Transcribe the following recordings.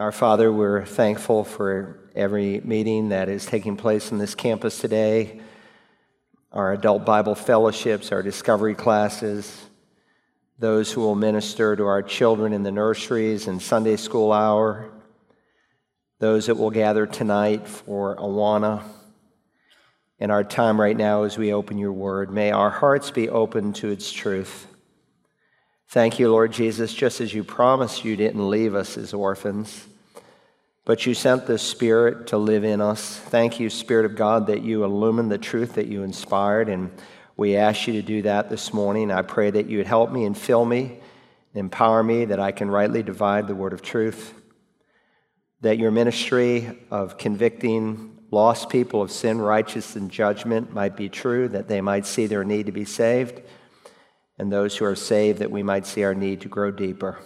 Our Father, we're thankful for every meeting that is taking place on this campus today, our adult Bible fellowships, our discovery classes, those who will minister to our children in the nurseries and Sunday school hour, those that will gather tonight for Awana, and our time right now as we open your word. May our hearts be open to its truth. Thank you, Lord Jesus, just as you promised you didn't leave us as orphans but you sent the Spirit to live in us. Thank you, Spirit of God, that you illumined the truth that you inspired. And we ask you to do that this morning. I pray that you would help me and fill me, empower me, that I can rightly divide the word of truth. That your ministry of convicting lost people of sin, righteousness, and judgment might be true, that they might see their need to be saved, and those who are saved, that we might see our need to grow deeper.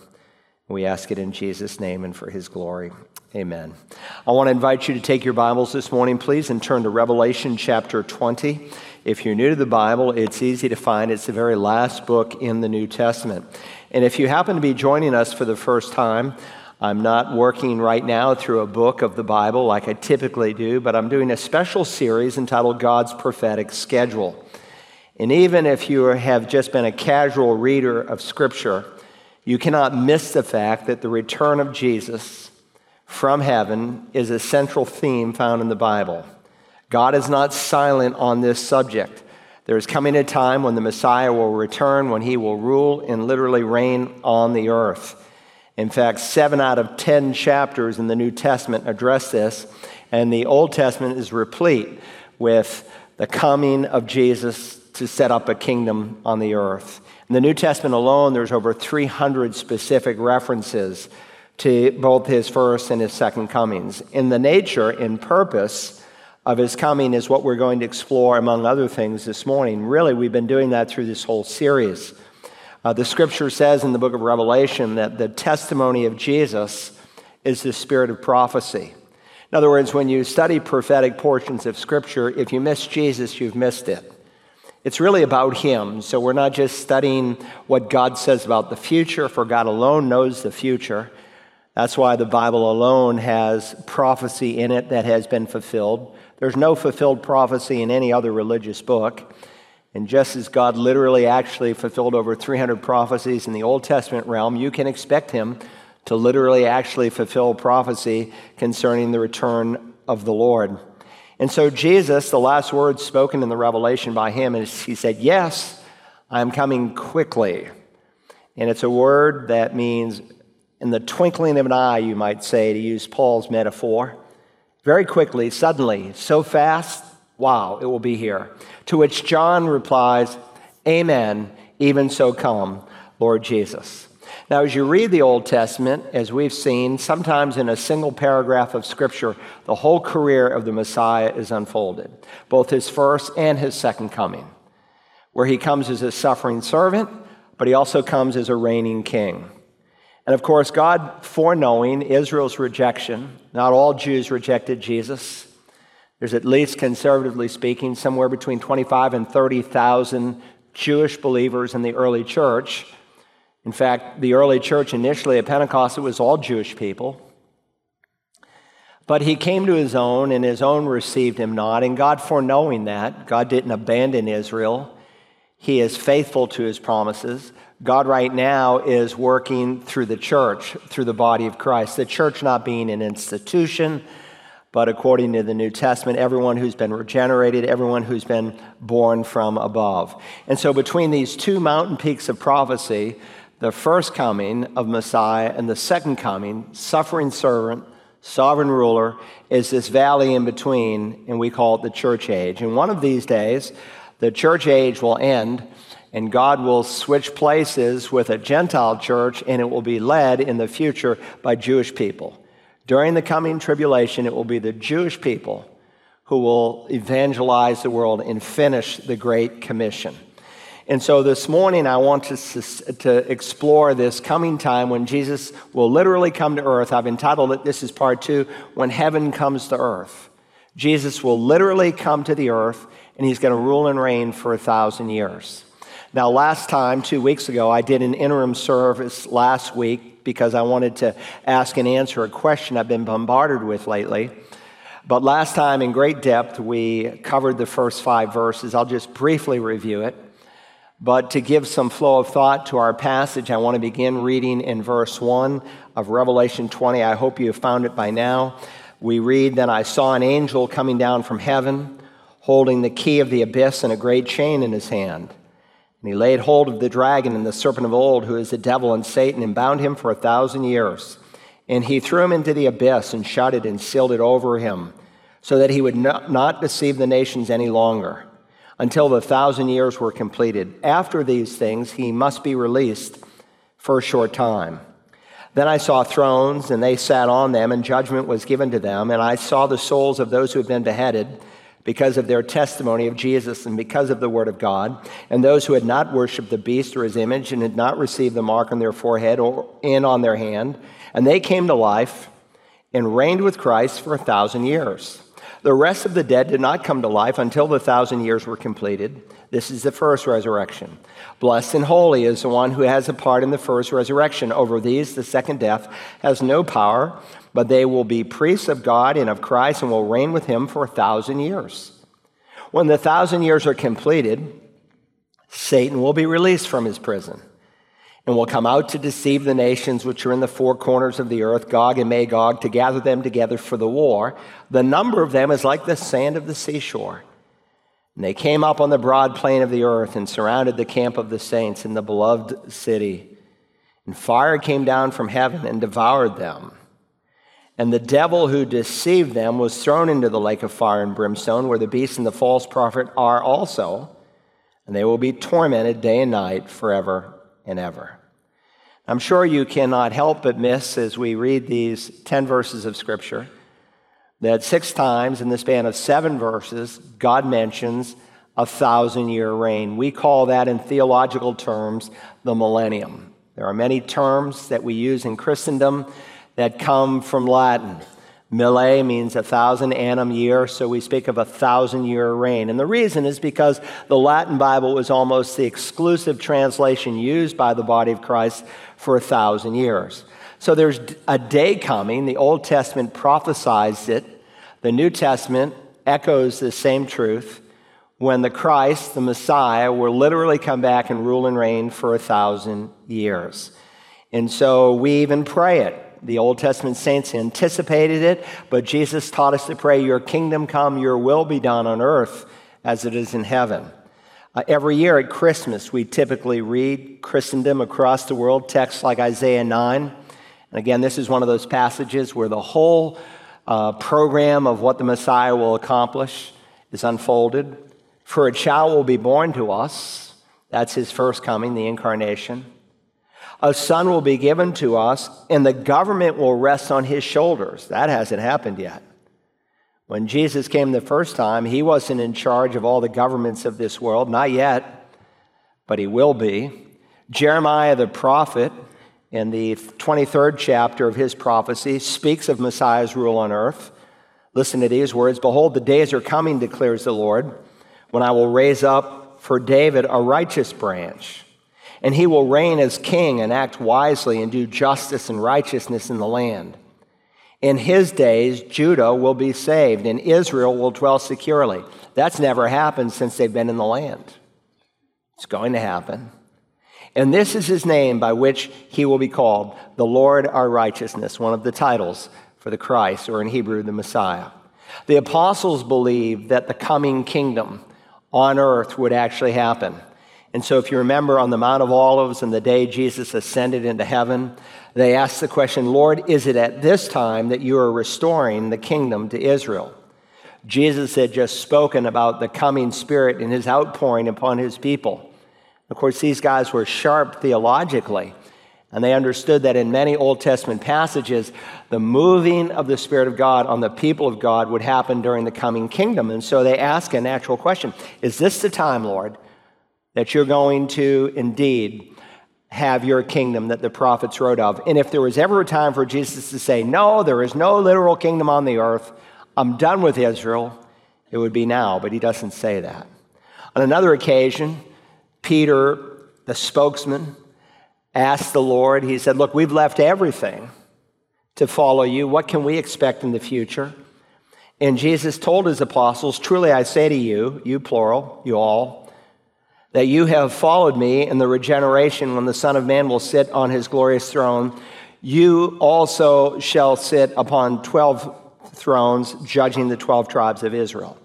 We ask it in Jesus' name and for his glory. Amen. I want to invite you to take your Bibles this morning, please, and turn to Revelation chapter 20. If you're new to the Bible, it's easy to find. It's the very last book in the New Testament. And if you happen to be joining us for the first time, I'm not working right now through a book of the Bible like I typically do, but I'm doing a special series entitled God's Prophetic Schedule. And even if you have just been a casual reader of Scripture, you cannot miss the fact that the return of Jesus from heaven is a central theme found in the Bible. God is not silent on this subject. There is coming a time when the Messiah will return, when he will rule and literally reign on the earth. In fact, seven out of ten chapters in the New Testament address this, and the Old Testament is replete with the coming of Jesus to set up a kingdom on the earth. In the New Testament alone, there's over 300 specific references to both his first and his second comings. In the nature and purpose of his coming is what we're going to explore, among other things, this morning. Really, we've been doing that through this whole series. Uh, the scripture says in the book of Revelation that the testimony of Jesus is the spirit of prophecy. In other words, when you study prophetic portions of scripture, if you miss Jesus, you've missed it. It's really about Him. So we're not just studying what God says about the future, for God alone knows the future. That's why the Bible alone has prophecy in it that has been fulfilled. There's no fulfilled prophecy in any other religious book. And just as God literally actually fulfilled over 300 prophecies in the Old Testament realm, you can expect Him to literally actually fulfill prophecy concerning the return of the Lord. And so, Jesus, the last words spoken in the Revelation by Him is He said, Yes, I am coming quickly. And it's a word that means in the twinkling of an eye, you might say, to use Paul's metaphor. Very quickly, suddenly, so fast, wow, it will be here. To which John replies, Amen, even so come, Lord Jesus. Now, as you read the Old Testament, as we've seen, sometimes in a single paragraph of Scripture, the whole career of the Messiah is unfolded, both his first and his second coming, where he comes as a suffering servant, but he also comes as a reigning king. And of course, God foreknowing Israel's rejection, not all Jews rejected Jesus. There's at least, conservatively speaking, somewhere between 25 and 30,000 Jewish believers in the early church. In fact, the early church initially at Pentecost, it was all Jewish people. But he came to his own, and his own received him not. And God, foreknowing that, God didn't abandon Israel. He is faithful to his promises. God, right now, is working through the church, through the body of Christ. The church not being an institution, but according to the New Testament, everyone who's been regenerated, everyone who's been born from above. And so, between these two mountain peaks of prophecy, the first coming of Messiah and the second coming, suffering servant, sovereign ruler, is this valley in between, and we call it the church age. And one of these days, the church age will end and God will switch places with a Gentile church, and it will be led in the future by Jewish people. During the coming tribulation, it will be the Jewish people who will evangelize the world and finish the Great Commission. And so this morning, I want to, to explore this coming time when Jesus will literally come to earth. I've entitled it, this is part two, When Heaven Comes to Earth. Jesus will literally come to the earth, and he's going to rule and reign for a thousand years. Now, last time, two weeks ago, I did an interim service last week because I wanted to ask and answer a question I've been bombarded with lately. But last time, in great depth, we covered the first five verses. I'll just briefly review it. But to give some flow of thought to our passage, I want to begin reading in verse 1 of Revelation 20. I hope you have found it by now. We read, Then I saw an angel coming down from heaven, holding the key of the abyss and a great chain in his hand. And he laid hold of the dragon and the serpent of old, who is the devil and Satan, and bound him for a thousand years. And he threw him into the abyss and shut it and sealed it over him, so that he would not deceive the nations any longer, until the thousand years were completed. After these things, he must be released for a short time. Then I saw thrones, and they sat on them, and judgment was given to them. And I saw the souls of those who had been beheaded because of their testimony of Jesus and because of the word of God, and those who had not worshiped the beast or his image and had not received the mark on their forehead or in on their hand and they came to life and reigned with Christ for a thousand years. The rest of the dead did not come to life until the thousand years were completed. This is the first resurrection. Blessed and holy is the one who has a part in the first resurrection. Over these, the second death has no power, but they will be priests of God and of Christ and will reign with him for a thousand years. When the thousand years are completed, Satan will be released from his prison and will come out to deceive the nations which are in the four corners of the earth, Gog and Magog, to gather them together for the war. The number of them is like the sand of the seashore. And they came up on the broad plain of the earth and surrounded the camp of the saints in the beloved city. And fire came down from heaven and devoured them. And the devil who deceived them was thrown into the lake of fire and brimstone, where the beast and the false prophet are also. And they will be tormented day and night forever and ever. I'm sure you cannot help but miss as we read these 10 verses of Scripture that six times in the span of seven verses, God mentions a thousand year reign. We call that in theological terms the millennium. There are many terms that we use in Christendom that come from Latin. Mille means a thousand annum year, so we speak of a thousand year reign. And the reason is because the Latin Bible was almost the exclusive translation used by the body of Christ for a thousand years. So there's a day coming, the Old Testament prophesies it, the New Testament echoes the same truth when the Christ, the Messiah, will literally come back and rule and reign for a thousand years. And so we even pray it. The Old Testament saints anticipated it, but Jesus taught us to pray, Your kingdom come, your will be done on earth as it is in heaven. Uh, every year at Christmas, we typically read Christendom across the world, texts like Isaiah 9. And again, this is one of those passages where the whole uh, program of what the Messiah will accomplish is unfolded. For a child will be born to us. That's his first coming, the incarnation. A son will be given to us, and the government will rest on his shoulders. That hasn't happened yet. When Jesus came the first time, he wasn't in charge of all the governments of this world, not yet, but he will be. Jeremiah the prophet, in the 23rd chapter of his prophecy, speaks of Messiah's rule on earth. Listen to these words Behold, the days are coming, declares the Lord, when I will raise up for David a righteous branch and he will reign as king and act wisely and do justice and righteousness in the land. In his days, Judah will be saved and Israel will dwell securely. That's never happened since they've been in the land. It's going to happen. And this is his name by which he will be called the Lord our righteousness, one of the titles for the Christ, or in Hebrew, the Messiah. The apostles believed that the coming kingdom on earth would actually happen. And so, if you remember on the Mount of Olives and the day Jesus ascended into heaven, they asked the question, Lord, is it at this time that you are restoring the kingdom to Israel? Jesus had just spoken about the coming Spirit and his outpouring upon his people. Of course, these guys were sharp theologically, and they understood that in many Old Testament passages, the moving of the Spirit of God on the people of God would happen during the coming kingdom. And so they ask a natural question Is this the time, Lord, that you're going to indeed have your kingdom that the prophets wrote of. And if there was ever a time for Jesus to say, No, there is no literal kingdom on the earth, I'm done with Israel, it would be now, but he doesn't say that. On another occasion, Peter, the spokesman, asked the Lord, he said, Look, we've left everything to follow you. What can we expect in the future? And Jesus told his apostles, Truly I say to you, you plural, you all, that you have followed me in the regeneration when the Son of Man will sit on his glorious throne. You also shall sit upon 12 thrones, judging the 12 tribes of Israel.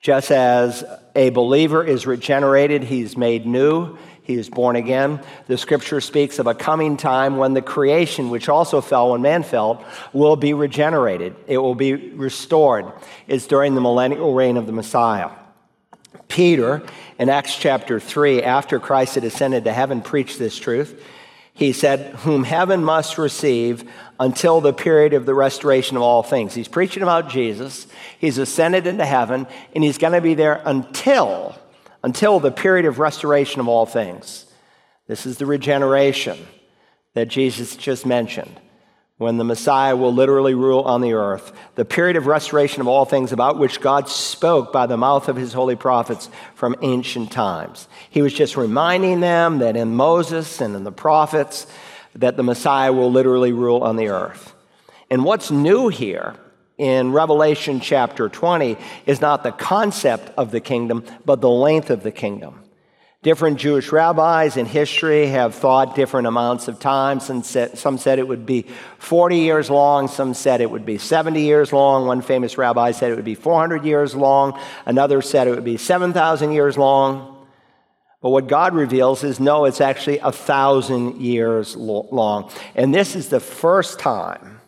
Just as a believer is regenerated, he's made new, he is born again. The scripture speaks of a coming time when the creation, which also fell when man fell, will be regenerated. It will be restored. It's during the millennial reign of the Messiah. Peter, in Acts chapter 3, after Christ had ascended to heaven, preached this truth. He said, Whom heaven must receive until the period of the restoration of all things. He's preaching about Jesus. He's ascended into heaven, and he's going to be there until until the period of restoration of all things. This is the regeneration that Jesus just mentioned, when the Messiah will literally rule on the earth. The period of restoration of all things about which God spoke by the mouth of his holy prophets from ancient times. He was just reminding them that in Moses and in the prophets, that the Messiah will literally rule on the earth. And what's new here in Revelation chapter 20 is not the concept of the kingdom, but the length of the kingdom. Different Jewish rabbis in history have thought different amounts of time. Some said, it would be 40 years long. Some said it would be 70 years long. One famous rabbi said it would be 400 years long. Another said it would be 7,000 years long. But what God reveals is no, it's actually a thousand years long. And this is the first time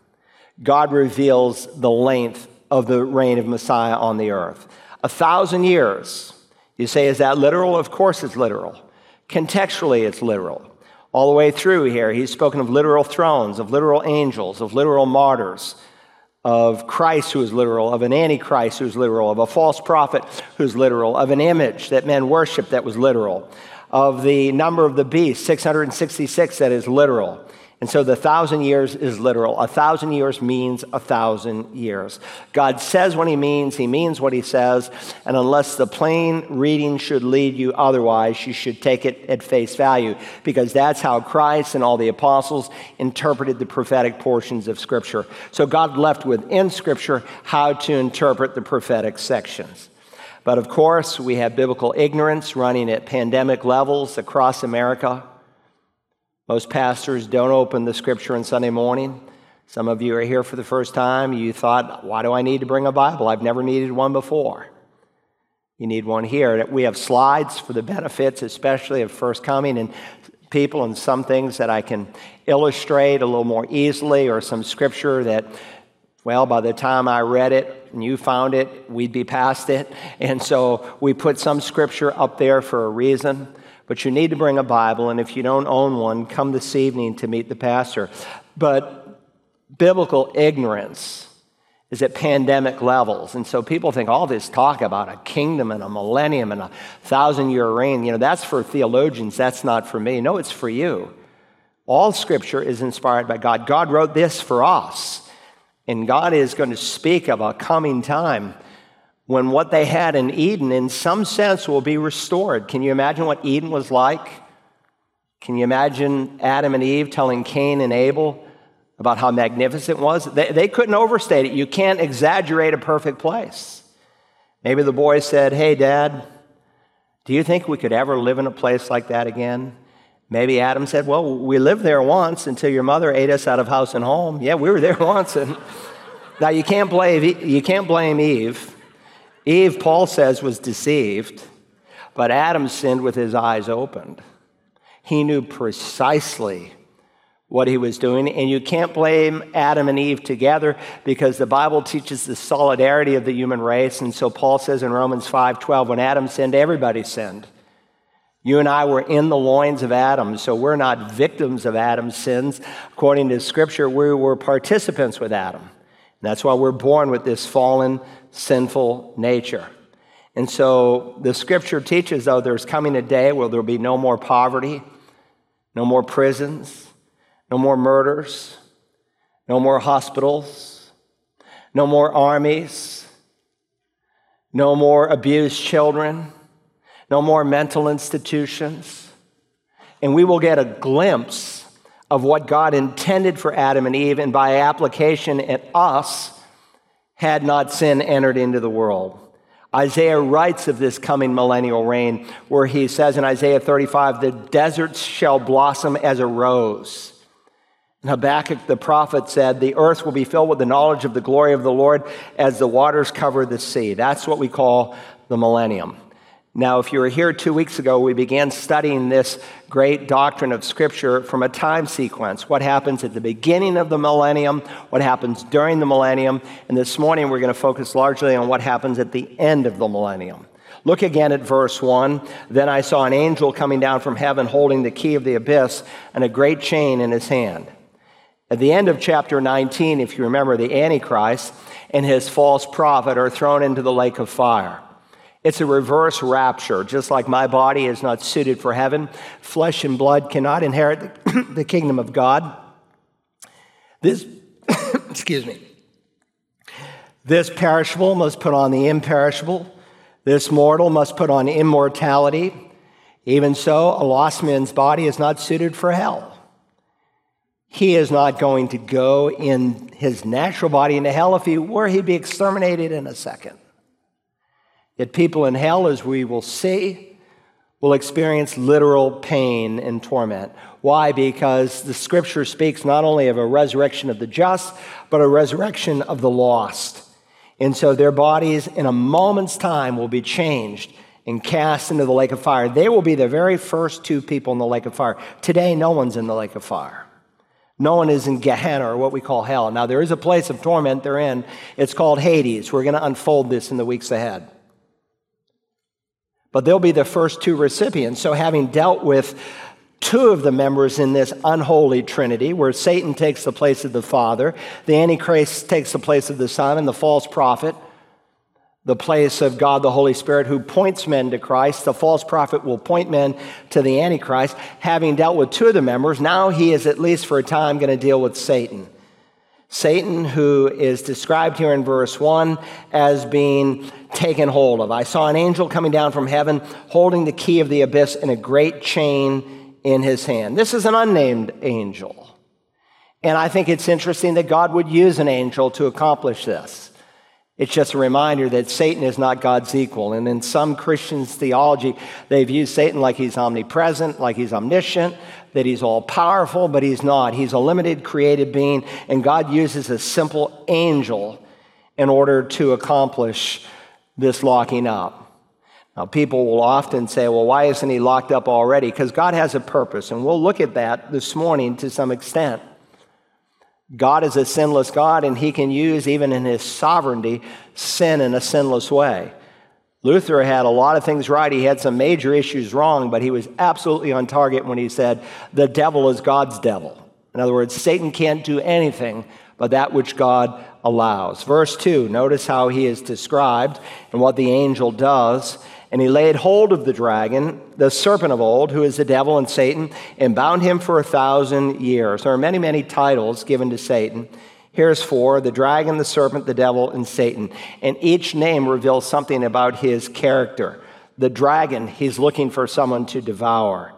God reveals the length of the reign of Messiah on the earth. A thousand years. You say, is that literal? Of course it's literal. Contextually, it's literal. All the way through here, he's spoken of literal thrones, of literal angels, of literal martyrs, of Christ who is literal, of an antichrist who's literal, of a false prophet who's literal, of an image that men worship that was literal, of the number of the beast, 666, that is literal and so the thousand years is literal. A thousand years means a thousand years. God says what he means, he means what he says, and unless the plain reading should lead you otherwise, you should take it at face value, because that's how Christ and all the apostles interpreted the prophetic portions of Scripture. So God left within Scripture how to interpret the prophetic sections. But of course, we have biblical ignorance running at pandemic levels across America. Most pastors don't open the scripture on Sunday morning. Some of you are here for the first time. You thought, why do I need to bring a Bible? I've never needed one before. You need one here. We have slides for the benefits, especially of first coming, and people, and some things that I can illustrate a little more easily, or some scripture that, well, by the time I read it and you found it, we'd be past it. And so we put some scripture up there for a reason but you need to bring a Bible, and if you don't own one, come this evening to meet the pastor. But biblical ignorance is at pandemic levels. And so people think all this talk about a kingdom and a millennium and a thousand year reign, you know, that's for theologians, that's not for me. No, it's for you. All scripture is inspired by God. God wrote this for us. And God is going to speak of a coming time when what they had in Eden, in some sense, will be restored. Can you imagine what Eden was like? Can you imagine Adam and Eve telling Cain and Abel about how magnificent it was? They, they couldn't overstate it. You can't exaggerate a perfect place. Maybe the boy said, Hey, Dad, do you think we could ever live in a place like that again? Maybe Adam said, Well, we lived there once until your mother ate us out of house and home. Yeah, we were there once. And now you can't blame, you can't blame Eve. Eve, Paul says, was deceived, but Adam sinned with his eyes opened. He knew precisely what he was doing, and you can't blame Adam and Eve together because the Bible teaches the solidarity of the human race. And so Paul says in Romans 5:12, when Adam sinned, everybody sinned. You and I were in the loins of Adam, so we're not victims of Adam's sins. According to Scripture, we were participants with Adam. And that's why we're born with this fallen sinful nature. And so the scripture teaches, though, there's coming a day where there'll be no more poverty, no more prisons, no more murders, no more hospitals, no more armies, no more abused children, no more mental institutions. and we will get a glimpse of what God intended for Adam and Eve, and by application at us, had not sin entered into the world. Isaiah writes of this coming millennial reign, where he says in Isaiah 35, the deserts shall blossom as a rose. And Habakkuk the prophet said, The earth will be filled with the knowledge of the glory of the Lord as the waters cover the sea. That's what we call the millennium. Now, if you were here two weeks ago, we began studying this great doctrine of Scripture from a time sequence. What happens at the beginning of the millennium, what happens during the millennium, and this morning we're going to focus largely on what happens at the end of the millennium. Look again at verse 1. Then I saw an angel coming down from heaven holding the key of the abyss and a great chain in his hand. At the end of chapter 19, if you remember, the Antichrist and his false prophet are thrown into the lake of fire. It's a reverse rapture. Just like my body is not suited for heaven, flesh and blood cannot inherit the, kingdom of God. This, excuse me, this perishable must put on the imperishable. This mortal must put on immortality. Even so, a lost man's body is not suited for hell. He is not going to go in his natural body into hell. If he were, he'd be exterminated in a second. Yet people in hell, as we will see, will experience literal pain and torment. Why? Because the scripture speaks not only of a resurrection of the just, but a resurrection of the lost. And so their bodies, in a moment's time, will be changed and cast into the lake of fire. They will be the very first two people in the lake of fire. Today, no one's in the lake of fire. No one is in Gehenna, or what we call hell. Now, there is a place of torment they're in. It's called Hades. We're going to unfold this in the weeks ahead but they'll be the first two recipients. So, having dealt with two of the members in this unholy trinity, where Satan takes the place of the Father, the Antichrist takes the place of the Son, and the false prophet, the place of God the Holy Spirit, who points men to Christ. The false prophet will point men to the Antichrist. Having dealt with two of the members, now he is, at least for a time, going to deal with Satan. Satan, who is described here in verse 1 as being taken hold of. I saw an angel coming down from heaven holding the key of the abyss and a great chain in his hand. This is an unnamed angel. And I think it's interesting that God would use an angel to accomplish this. It's just a reminder that Satan is not God's equal. And in some Christians' theology, they've used Satan like he's omnipresent, like he's omniscient, that he's all powerful, but he's not. He's a limited created being, and God uses a simple angel in order to accomplish this locking up. Now, people will often say, well, why isn't he locked up already? Because God has a purpose, and we'll look at that this morning to some extent. God is a sinless God, and he can use, even in his sovereignty, sin in a sinless way. Luther had a lot of things right. He had some major issues wrong, but he was absolutely on target when he said, The devil is God's devil. In other words, Satan can't do anything but that which God allows. Verse 2, notice how he is described and what the angel does. And he laid hold of the dragon, the serpent of old, who is the devil and Satan, and bound him for a thousand years. There are many, many titles given to Satan. Here's four the dragon, the serpent, the devil, and Satan. And each name reveals something about his character. The dragon, he's looking for someone to devour.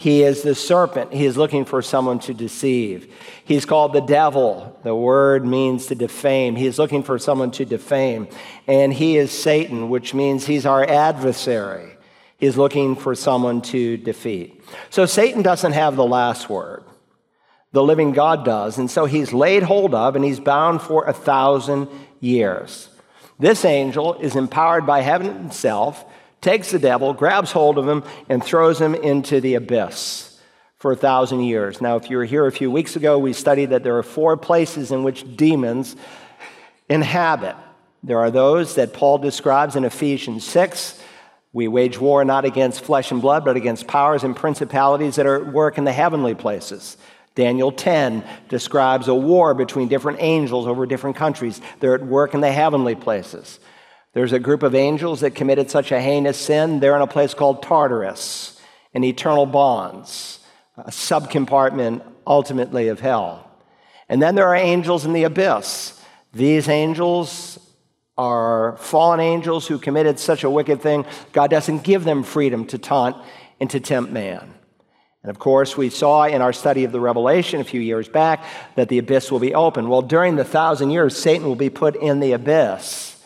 He is the serpent. He is looking for someone to deceive. He's called the devil. The word means to defame. He is looking for someone to defame. And he is Satan, which means he's our adversary. He's looking for someone to defeat. So Satan doesn't have the last word the living God does. And so he's laid hold of and he's bound for a thousand years. This angel is empowered by heaven itself, takes the devil, grabs hold of him, and throws him into the abyss for a thousand years. Now, if you were here a few weeks ago, we studied that there are four places in which demons inhabit. There are those that Paul describes in Ephesians 6. We wage war not against flesh and blood, but against powers and principalities that are at work in the heavenly places. Daniel 10 describes a war between different angels over different countries. They're at work in the heavenly places. There's a group of angels that committed such a heinous sin. They're in a place called Tartarus, in eternal bonds, a subcompartment ultimately of hell. And then there are angels in the abyss. These angels are fallen angels who committed such a wicked thing, God doesn't give them freedom to taunt and to tempt man. And of course, we saw in our study of the Revelation a few years back that the abyss will be open. Well, during the thousand years, Satan will be put in the abyss.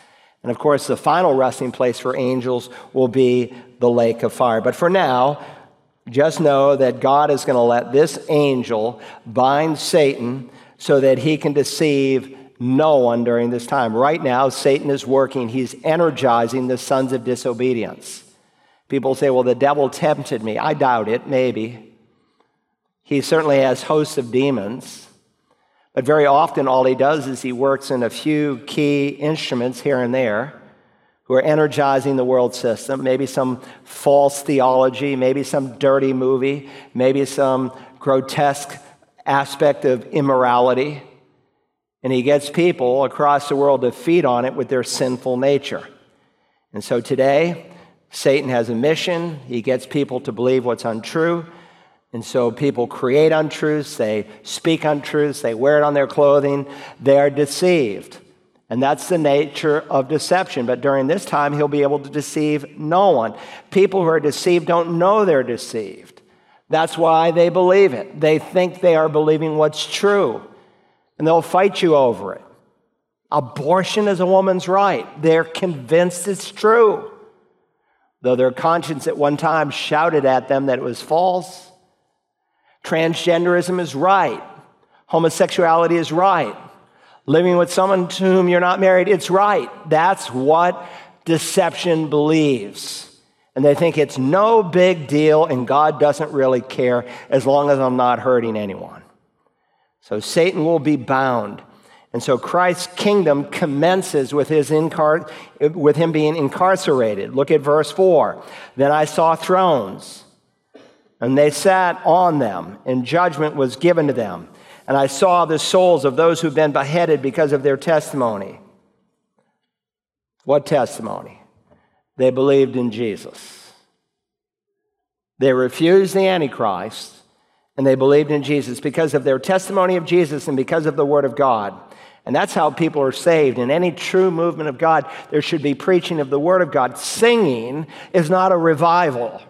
And of course, the final resting place for angels will be the lake of fire. But for now, just know that God is going to let this angel bind Satan so that he can deceive no one during this time. Right now, Satan is working, he's energizing the sons of disobedience. People say, well, the devil tempted me. I doubt it, maybe. He certainly has hosts of demons. But very often, all he does is he works in a few key instruments here and there who are energizing the world system. Maybe some false theology, maybe some dirty movie, maybe some grotesque aspect of immorality. And he gets people across the world to feed on it with their sinful nature. And so today, Satan has a mission. He gets people to believe what's untrue. And so people create untruths, they speak untruths, they wear it on their clothing, they are deceived. And that's the nature of deception. But during this time, he'll be able to deceive no one. People who are deceived don't know they're deceived. That's why they believe it. They think they are believing what's true, and they'll fight you over it. Abortion is a woman's right. They're convinced it's true though their conscience at one time shouted at them that it was false. Transgenderism is right. Homosexuality is right. Living with someone to whom you're not married, it's right. That's what deception believes. And they think it's no big deal and God doesn't really care as long as I'm not hurting anyone. So Satan will be bound. And so Christ's kingdom commences with, his incar- with him being incarcerated. Look at verse 4. Then I saw thrones, and they sat on them, and judgment was given to them. And I saw the souls of those who've been beheaded because of their testimony. What testimony? They believed in Jesus. They refused the Antichrist, and they believed in Jesus because of their testimony of Jesus and because of the Word of God. And that's how people are saved. In any true movement of God, there should be preaching of the Word of God. Singing is not a revival,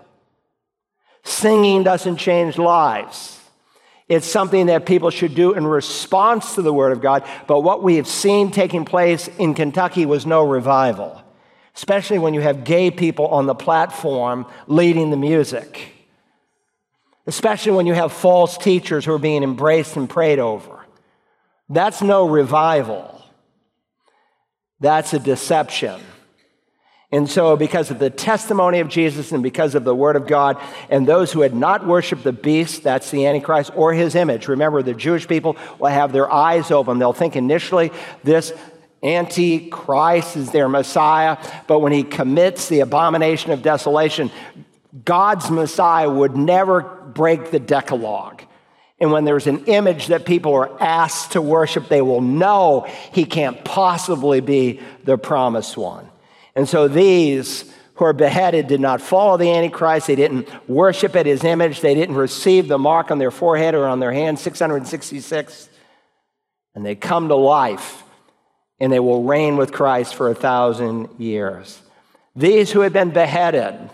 singing doesn't change lives. It's something that people should do in response to the Word of God. But what we have seen taking place in Kentucky was no revival, especially when you have gay people on the platform leading the music, especially when you have false teachers who are being embraced and prayed over. That's no revival. That's a deception. And so, because of the testimony of Jesus and because of the Word of God, and those who had not worshiped the beast, that's the Antichrist, or his image, remember, the Jewish people will have their eyes open. They'll think initially this Antichrist is their Messiah, but when he commits the abomination of desolation, God's Messiah would never break the Decalogue. And when there's an image that people are asked to worship, they will know he can't possibly be the promised one. And so these who are beheaded did not follow the Antichrist. They didn't worship at his image. They didn't receive the mark on their forehead or on their hand, 666. And they come to life and they will reign with Christ for a thousand years. These who had been beheaded,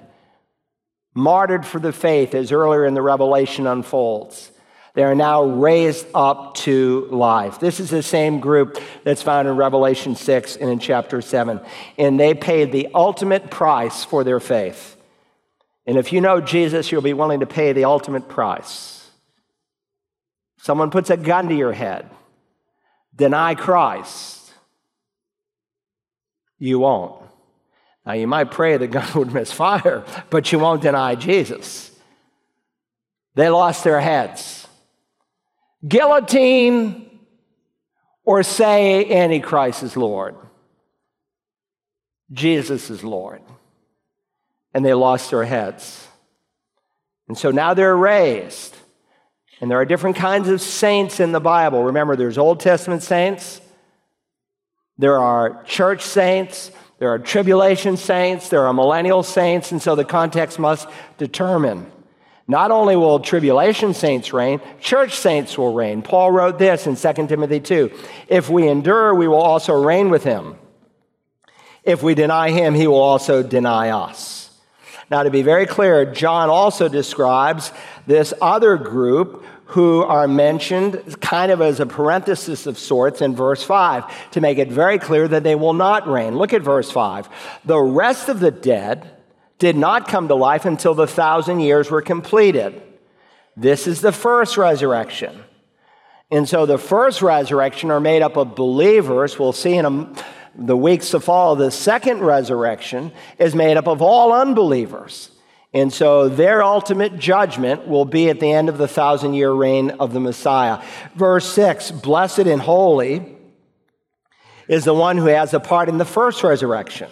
martyred for the faith, as earlier in the Revelation unfolds, they are now raised up to life. This is the same group that's found in Revelation 6 and in chapter 7. And they paid the ultimate price for their faith. And if you know Jesus, you'll be willing to pay the ultimate price. Someone puts a gun to your head, deny Christ. You won't. Now, you might pray the gun would misfire, but you won't deny Jesus. They lost their heads guillotine, or say Antichrist is Lord. Jesus is Lord. And they lost their heads. And so now they're raised. And there are different kinds of saints in the Bible. Remember, there's Old Testament saints, there are church saints, there are tribulation saints, there are millennial saints, and so the context must determine. Not only will tribulation saints reign, church saints will reign. Paul wrote this in 2 Timothy 2 If we endure, we will also reign with him. If we deny him, he will also deny us. Now, to be very clear, John also describes this other group who are mentioned kind of as a parenthesis of sorts in verse 5 to make it very clear that they will not reign. Look at verse 5. The rest of the dead did not come to life until the thousand years were completed. This is the first resurrection. And so the first resurrection are made up of believers. We'll see in a, the weeks to follow. The second resurrection is made up of all unbelievers. And so their ultimate judgment will be at the end of the thousand year reign of the Messiah. Verse 6 Blessed and holy is the one who has a part in the first resurrection.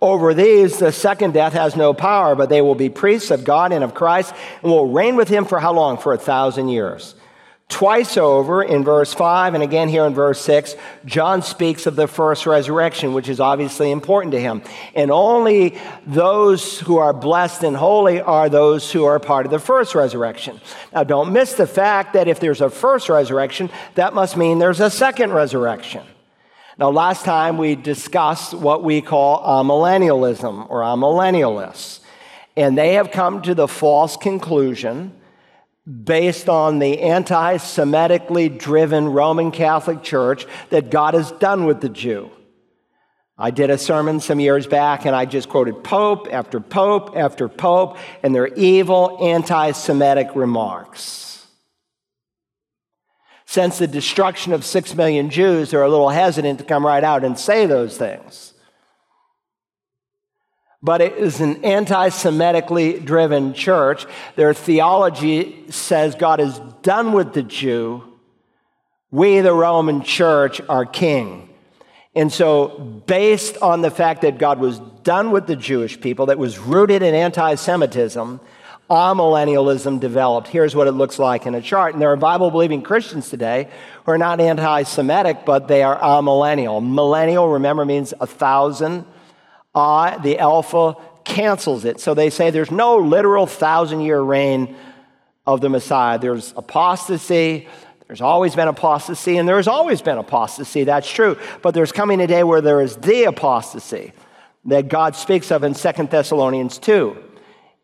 Over these, the second death has no power, but they will be priests of God and of Christ and will reign with him for how long? For a thousand years. Twice over in verse 5 and again here in verse 6, John speaks of the first resurrection, which is obviously important to him. And only those who are blessed and holy are those who are part of the first resurrection. Now, don't miss the fact that if there's a first resurrection, that must mean there's a second resurrection. Now, last time we discussed what we call amillennialism or amillennialists. And they have come to the false conclusion based on the anti Semitically driven Roman Catholic Church that God is done with the Jew. I did a sermon some years back and I just quoted Pope after Pope after Pope and their evil anti Semitic remarks. Since the destruction of six million Jews, they're a little hesitant to come right out and say those things but it is an anti Semitically driven church. Their theology says God is done with the Jew. We, the Roman church, are king. And so, based on the fact that God was done with the Jewish people, that was rooted in anti Semitism, amillennialism developed. Here's what it looks like in a chart. And there are Bible believing Christians today who are not anti Semitic, but they are amillennial. Millennial, remember, means a thousand uh, the Alpha cancels it. So they say there's no literal thousand year reign of the Messiah. There's apostasy. There's always been apostasy, and there's always been apostasy. That's true. But there's coming a day where there is the apostasy that God speaks of in Second Thessalonians 2.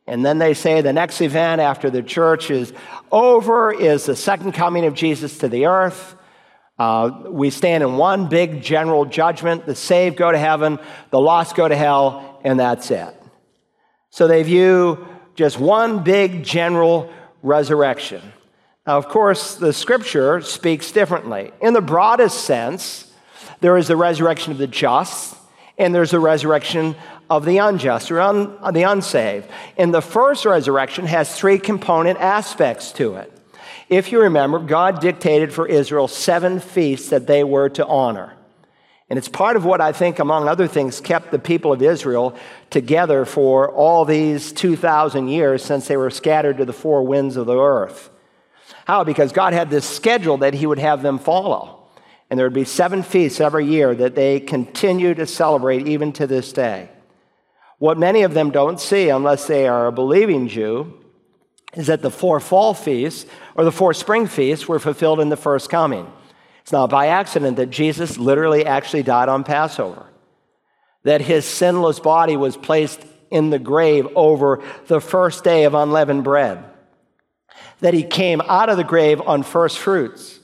And then they say the next event after the church is over is the second coming of Jesus to the earth. Uh, we stand in one big general judgment. The saved go to heaven, the lost go to hell, and that's it. So they view just one big general resurrection. Now, of course, the scripture speaks differently. In the broadest sense, there is the resurrection of the just, and there's the resurrection of the unjust or un, the unsaved. And the first resurrection has three component aspects to it. If you remember, God dictated for Israel seven feasts that they were to honor. And it's part of what I think, among other things, kept the people of Israel together for all these 2,000 years since they were scattered to the four winds of the earth. How? Because God had this schedule that He would have them follow. And there would be seven feasts every year that they continue to celebrate even to this day. What many of them don't see, unless they are a believing Jew, is that the four fall feasts or the four spring feasts were fulfilled in the first coming. It's not by accident that Jesus literally actually died on Passover, that his sinless body was placed in the grave over the first day of unleavened bread, that he came out of the grave on first fruits.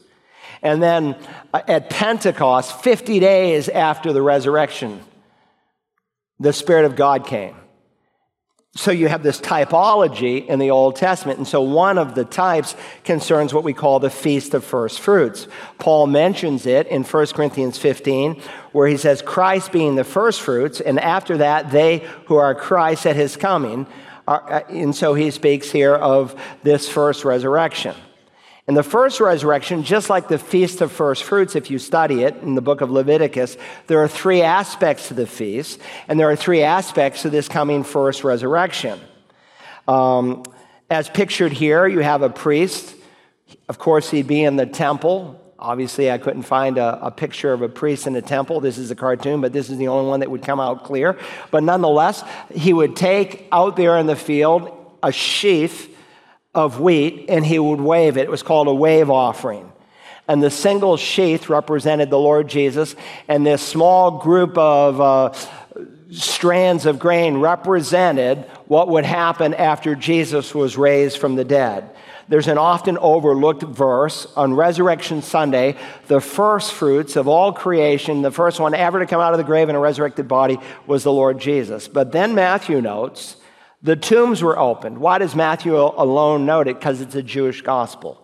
And then uh, at Pentecost, 50 days after the resurrection, the Spirit of God came. So you have this typology in the Old Testament. And so one of the types concerns what we call the Feast of First Fruits. Paul mentions it in 1 Corinthians 15, where he says, Christ being the first fruits, and after that, they who are Christ at his coming. Are, uh, and so he speaks here of this first resurrection. In the first resurrection, just like the Feast of First Fruits, if you study it in the book of Leviticus, there are three aspects to the feast, and there are three aspects to this coming first resurrection. Um, as pictured here, you have a priest. Of course, he'd be in the temple. Obviously, I couldn't find a, a, picture of a priest in a temple. This is a cartoon, but this is the only one that would come out clear. But nonetheless, he would take out there in the field a sheaf of wheat and he would wave it. It was called a wave offering. And the single sheath represented the Lord Jesus, and this small group of uh, strands of grain represented what would happen after Jesus was raised from the dead. There's an often overlooked verse on Resurrection Sunday, the first fruits of all creation, the first one ever to come out of the grave in a resurrected body was the Lord Jesus. But then Matthew notes the tombs were opened. Why does Matthew alone note it? Because it's a Jewish gospel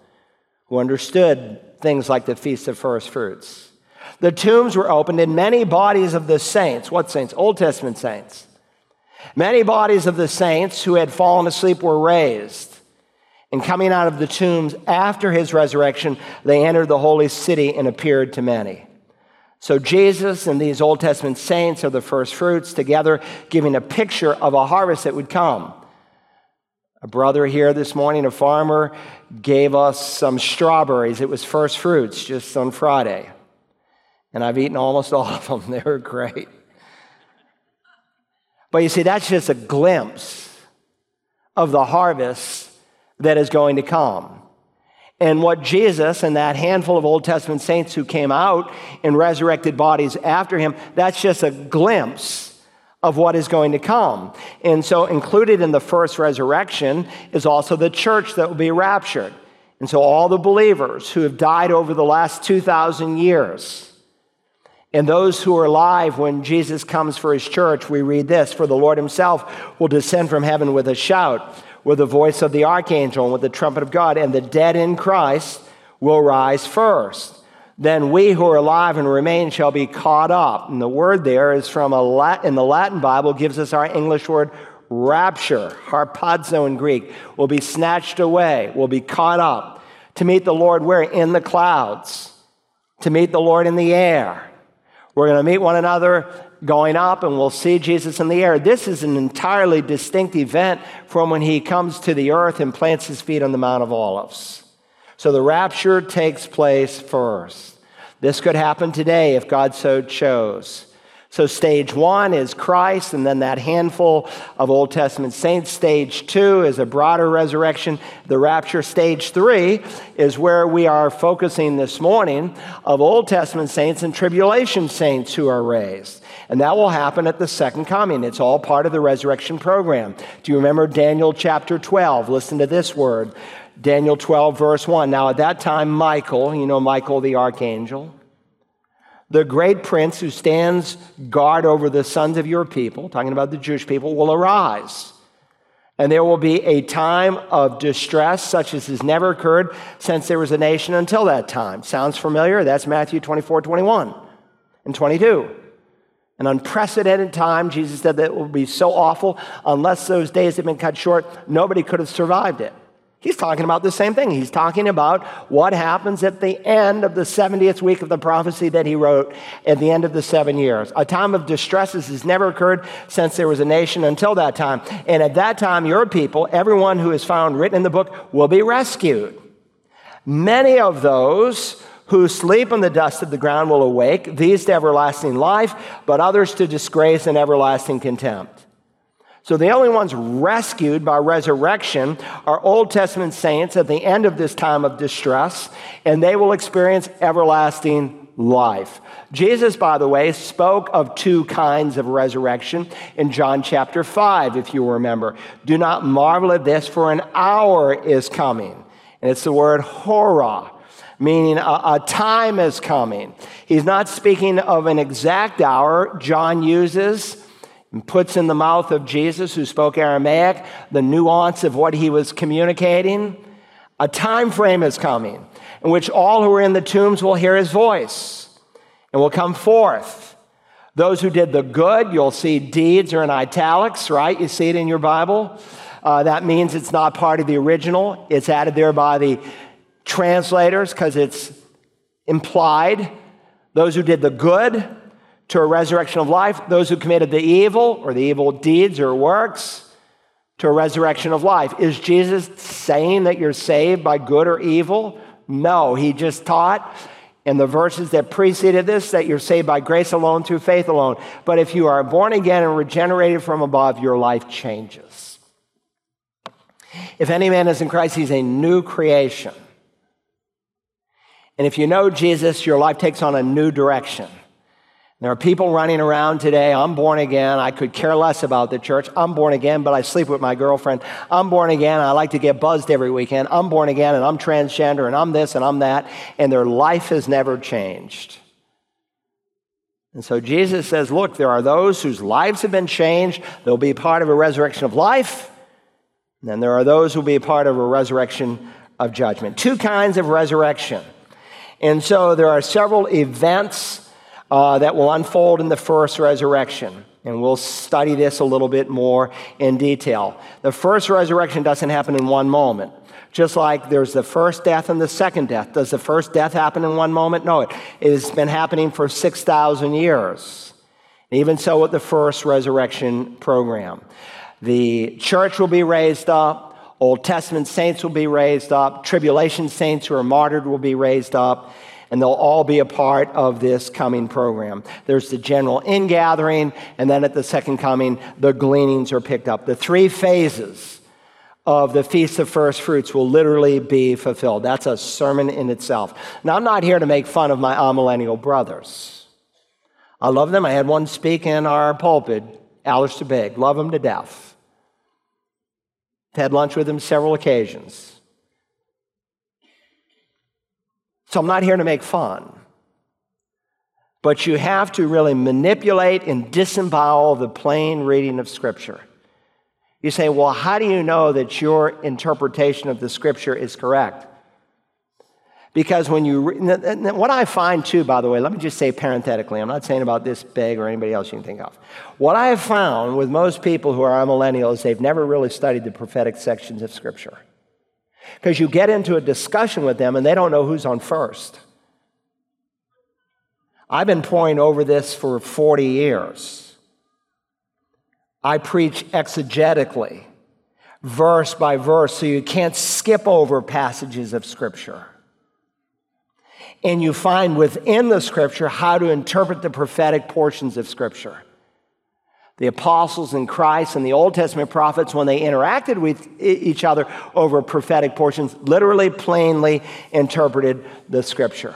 who understood things like the Feast of First Fruits. The tombs were opened, and many bodies of the saints, what saints? Old Testament saints. Many bodies of the saints who had fallen asleep were raised. And coming out of the tombs after his resurrection, they entered the holy city and appeared to many. So Jesus and these Old Testament saints are the first fruits together, giving a picture of a harvest that would come. A brother here this morning, a farmer, gave us some strawberries. It was first fruits just on Friday. And I've eaten almost all of them. They were great. But you see, that's just a glimpse of the harvest that is going to come. And what Jesus and that handful of Old Testament saints who came out in resurrected bodies after him, that's just a glimpse of what is going to come. And so, included in the first resurrection is also the church that will be raptured. And so, all the believers who have died over the last 2,000 years, and those who are alive when Jesus comes for his church, we read this For the Lord himself will descend from heaven with a shout with the voice of the archangel and with the trumpet of God, and the dead in Christ will rise first. Then we who are alive and remain shall be caught up. And the word there is from a Latin, in the Latin Bible gives us our English word rapture, harpazo in Greek, will be snatched away, will be caught up to meet the Lord where? In the clouds, to meet the Lord in the air. We're going to meet one another going up and we'll see Jesus in the air. This is an entirely distinct event from when he comes to the earth and plants his feet on the Mount of Olives. So the rapture takes place first. This could happen today if God so chose. So, stage one is Christ, and then that handful of Old Testament saints. Stage two is a broader resurrection, the rapture. Stage three is where we are focusing this morning of Old Testament saints and tribulation saints who are raised. And that will happen at the second coming. It's all part of the resurrection program. Do you remember Daniel chapter 12? Listen to this word Daniel 12, verse 1. Now, at that time, Michael, you know Michael the archangel, the great prince who stands guard over the sons of your people, talking about the Jewish people, will arise. And there will be a time of distress such as has never occurred since there was a nation until that time. Sounds familiar? That's Matthew 24, 21 and 22. An unprecedented time. Jesus said that it will be so awful. Unless those days had been cut short, nobody could have survived it. He's talking about the same thing. He's talking about what happens at the end of the 70th week of the prophecy that he wrote at the end of the seven years. A time of distresses has never occurred since there was a nation until that time. And at that time, your people, everyone who is found written in the book, will be rescued. Many of those who sleep in the dust of the ground will awake, these to everlasting life, but others to disgrace and everlasting contempt. So the only ones rescued by resurrection are Old Testament saints at the end of this time of distress, and they will experience everlasting life. Jesus, by the way, spoke of two kinds of resurrection in John chapter 5, if you remember. Do not marvel at this, for an hour is coming. And it's the word hora meaning a, a, time is coming. He's not speaking of an exact hour. John uses and puts in the mouth of Jesus, who spoke Aramaic, the nuance of what he was communicating. A time frame is coming in which all who are in the tombs will hear his voice and will come forth. Those who did the good, you'll see deeds are in italics, right? You see it in your Bible. Uh, that means it's not part of the original. It's added there by the translators because it's implied. Those who did the good to a resurrection of life, those who committed the evil or the evil deeds or works to a resurrection of life. Is Jesus saying that you're saved by good or evil? No, he just taught in the verses that preceded this that you're saved by grace alone through faith alone. But if you are born again and regenerated from above, your life changes. If any man is in Christ, he's a new creation. And if you know Jesus, your life takes on a new direction. There are people running around today. I'm born again. I could care less about the church. I'm born again, but I sleep with my girlfriend. I'm born again. I like to get buzzed every weekend. I'm born again and I'm transgender and I'm this and I'm that. And their life has never changed. And so Jesus says, Look, there are those whose lives have been changed. They'll be part of a resurrection of life. And then there are those who will be part of a resurrection of judgment. Two kinds of resurrection. And so there are several events uh, that will unfold in the first resurrection. And we'll study this a little bit more in detail. The first resurrection doesn't happen in one moment. Just like there's the first death and the second death. Does the first death happen in one moment? No, it has been happening for 6,000 years. even so, with the first resurrection program, the church will be raised up. Old Testament saints will be raised up. Tribulation saints who are martyred will be raised up and they'll all be a part of this coming program. There's the general ingathering, and then at the second coming, the gleanings are picked up. The three phases of the Feast of First Fruits will literally be fulfilled. That's a sermon in itself. Now, I'm not here to make fun of my amillennial brothers. I love them. I had one speak in our pulpit, Alistair Begg. Love him to death. Had lunch with him several occasions. So I'm not here to make fun. But you have to really manipulate and disembowel the plain reading of Scripture. You say, well, how do you know that your interpretation of the Scripture is correct? Because when you, what I find too, by the way, let me just say parenthetically, I'm not saying about this big or anybody else you can think of. What I have found with most people who are amillennials, they've never really studied the prophetic sections of Scripture. Because you get into a discussion with them and they don't know who's on first. I've been poring over this for 40 years. I preach exegetically, verse by verse, so you can't skip over passages of Scripture. And you find within the Scripture how to interpret the prophetic portions of Scripture the apostles and Christ and the Old Testament prophets, when they interacted with each other over prophetic portions, literally, plainly interpreted the scripture.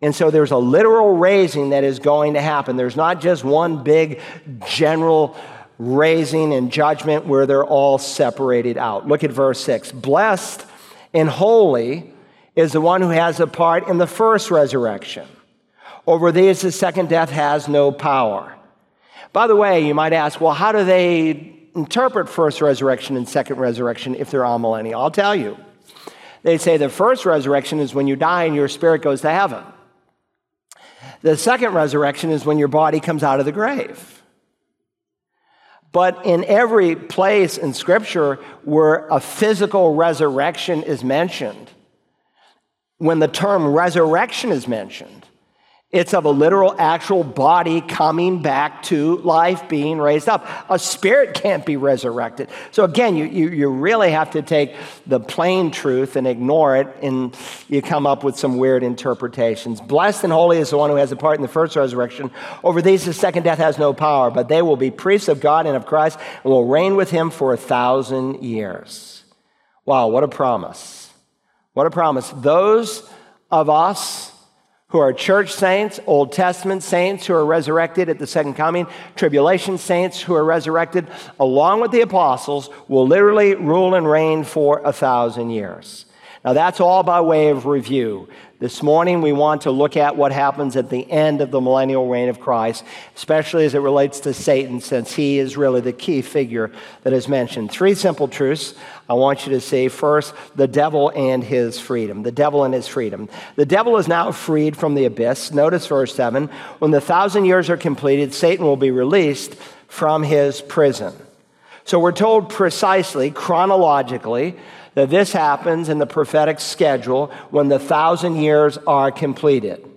And so there's a literal raising that is going to happen. There's not just one big general raising and judgment where they're all separated out. Look at verse 6. Blessed and holy is the one who has a part in the first resurrection. Over these, the second death has no power. By the way, you might ask, well, how do they interpret first resurrection and second resurrection if they're amillennial? I'll tell you. They say the first resurrection is when you die and your spirit goes to heaven. The second resurrection is when your body comes out of the grave. But in every place in Scripture where a physical resurrection is mentioned, when the term resurrection is mentioned, it's of a literal, actual body coming back to life, being raised up. A spirit can't be resurrected. So, again, you, you, you, really have to take the plain truth and ignore it, and you come up with some weird interpretations. Blessed and holy is the one who has a part in the first resurrection. Over these, the second death has no power, but they will be priests of God and of Christ and will reign with him for a thousand years. Wow, what a promise! What a promise. Those of us, who are church saints, Old Testament saints who are resurrected at the second coming, tribulation saints who are resurrected, along with the apostles, will literally rule and reign for a thousand years. Now, that's all by way of review. This morning, we want to look at what happens at the end of the millennial reign of Christ, especially as it relates to Satan, since he is really the key figure that is mentioned. Three simple truths I want you to see. First, the devil and his freedom. The devil and his freedom. The devil is now freed from the abyss. Notice verse 7 when the thousand years are completed, Satan will be released from his prison. So we're told precisely, chronologically, that this happens in the prophetic schedule when the thousand years are completed.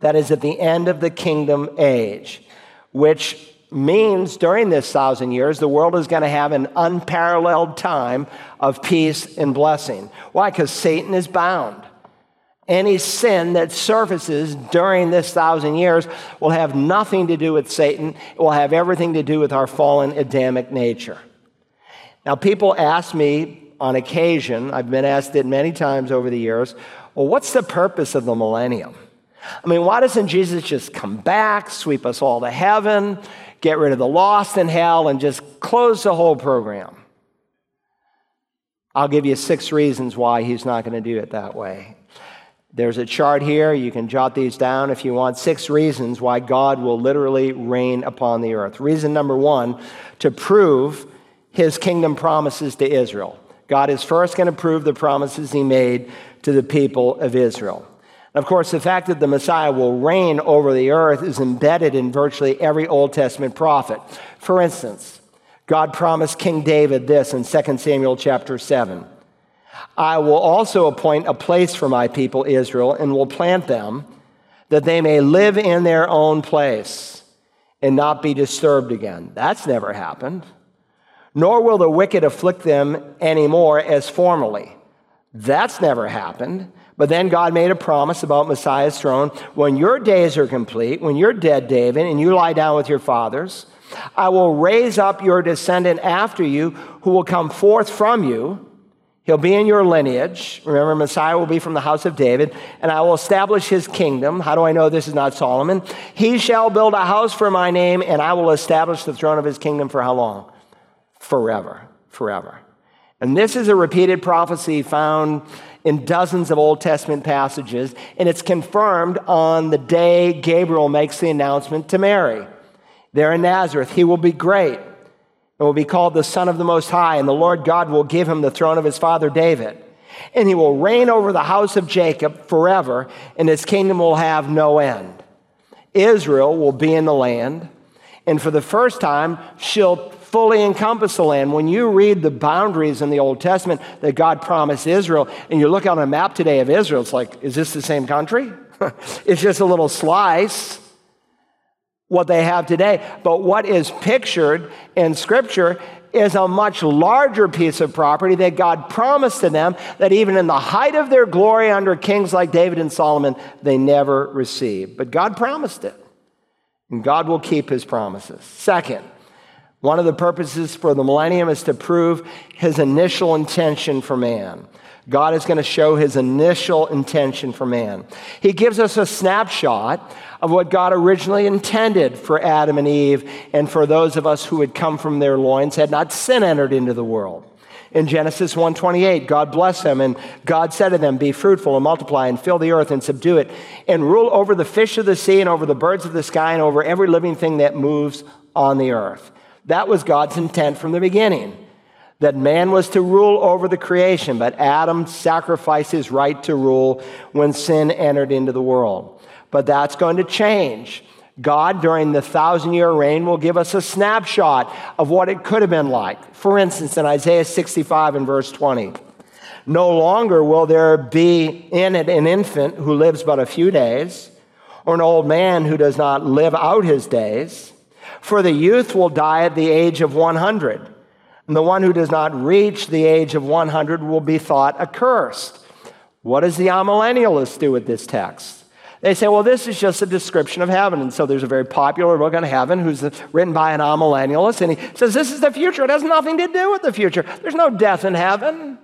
That is at the end of the kingdom age, which means during this thousand years, the world is going to have an unparalleled time of peace and blessing. Why? Because Satan is bound. Any sin that surfaces during this thousand years will have nothing to do with Satan. It will have everything to do with our fallen Adamic nature. Now, people ask me on occasion, I've been asked it many times over the years, well, what's the purpose of the millennium? I mean, why doesn't Jesus just come back, sweep us all to heaven, get rid of the lost in hell, and just close the whole program? I'll give you six reasons why he's not going to do it that way. There's a chart here. You can jot these down if you want. Six reasons why God will literally reign upon the earth. Reason number one to prove his kingdom promises to Israel. God is first going to prove the promises he made to the people of Israel. Of course, the fact that the Messiah will reign over the earth is embedded in virtually every Old Testament prophet. For instance, God promised King David this in 2 Samuel chapter 7. I will also appoint a place for my people Israel and will plant them that they may live in their own place and not be disturbed again. That's never happened. Nor will the wicked afflict them anymore as formerly. That's never happened. But then God made a promise about Messiah's throne. When your days are complete, when you're dead, David, and you lie down with your fathers, I will raise up your descendant after you who will come forth from you. He'll be in your lineage. Remember, Messiah will be from the house of David, and I will establish his kingdom. How do I know this is not Solomon? He shall build a house for my name, and I will establish the throne of his kingdom for how long? Forever. Forever. And this is a repeated prophecy found in dozens of Old Testament passages, and it's confirmed on the day Gabriel makes the announcement to Mary. There in Nazareth, he will be great and will be called the Son of the Most High, and the Lord God will give him the throne of his father David. And he will reign over the house of Jacob forever, and his kingdom will have no end. Israel will be in the land, and for the first time, she'll fully encompass the land. When you read the boundaries in the Old Testament that God promised Israel, and you look on a map today of Israel, it's like, is this the same country? it's just a little slice what they have today. But what is pictured in Scripture is a much larger piece of property that God promised to them that even in the height of their glory under kings like David and Solomon, they never received. But God promised it, and God will keep his promises. Second, one of the purposes for the millennium is to prove his initial intention for man. God is going to show his initial intention for man. He gives us a snapshot of what God originally intended for Adam and Eve and for those of us who had come from their loins had not sin entered into the world. In Genesis 1:28, God blessed them and God said to them, "Be fruitful and multiply and fill the earth and subdue it and rule over the fish of the sea and over the birds of the sky and over every living thing that moves on the earth." That was God's intent from the beginning, that man was to rule over the creation, but Adam sacrificed his right to rule when sin entered into the world. But that's going to change. God, during the thousand year reign, will give us a snapshot of what it could have been like. For instance, in Isaiah 65 and verse 20, no longer will there be in it an infant who lives but a few days, or an old man who does not live out his days. For the youth will die at the age of 100, and the one who does not reach the age of 100 will be thought accursed. What does the amillennialists do with this text? They say, well, this is just a description of heaven. And so there's a very popular book on heaven who's written by an amillennialist, and he says, this is the future. It has nothing to do with the future. There's no death in heaven.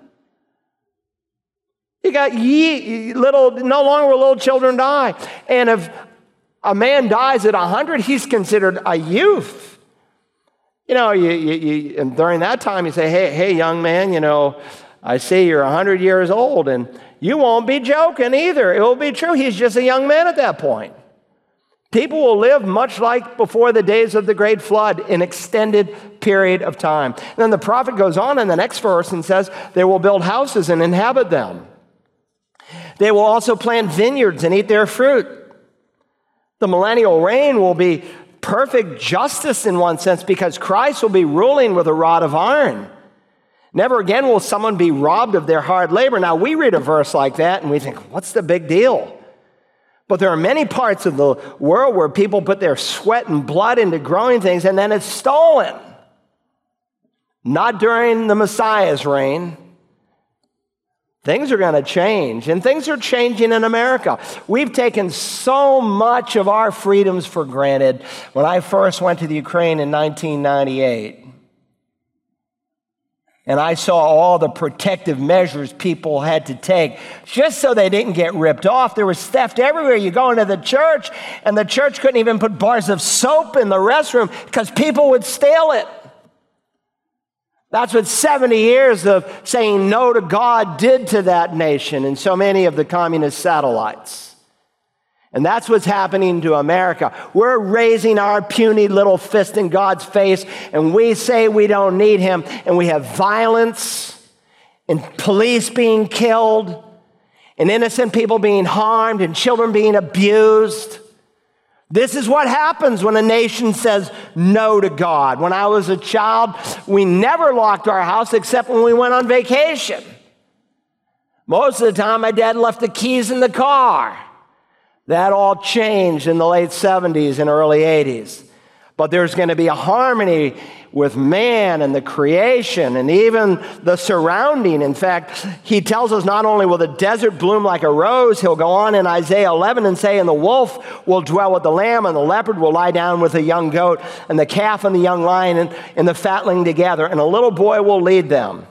You got ye, little, no longer will little children die. And if a man dies at 100, he's considered a youth. You know, you, you, you, and during that time, you say, hey, hey, young man, you know, I see you're 100 years old, and you won't be joking either. It will be true. He's just a young man at that point. People will live much like before the days of the great flood, an extended period of time. And then the prophet goes on in the next verse and says, They will build houses and inhabit them. They will also plant vineyards and eat their fruit. The millennial reign will be perfect justice in one sense because Christ will be ruling with a rod of iron. Never again will someone be robbed of their hard labor. Now, we read a verse like that and we think, what's the big deal? But there are many parts of the world where people put their sweat and blood into growing things and then it's stolen. Not during the Messiah's reign. Things are going to change, and things are changing in America. We've taken so much of our freedoms for granted. When I first went to the Ukraine in 1998, And I saw all the protective measures people had to take just so they didn't get ripped off. There was theft everywhere. You go into the church, and the church couldn't even put bars of soap in the restroom because people would steal it. That's what 70 years of saying no to God did to that nation and so many of the communist satellites. And that's what's happening to America. We're raising our puny little fist in God's face, and we say we don't need Him, and we have violence and police being killed, and innocent people being harmed, and children being abused. This is what happens when a nation says no to God. When I was a child, we never locked our house except when we went on vacation. Most of the time, my dad left the keys in the car. That all changed in the late 70s and early 80s. But there's going to be a harmony with man and the creation and even the surrounding. In fact, he tells us not only will the desert bloom like a rose, he'll go on in Isaiah 11 and say, And the wolf will dwell with the lamb, and the leopard will lie down with the young goat, and the calf and the young lion and, and the fatling together, and a little boy will lead them.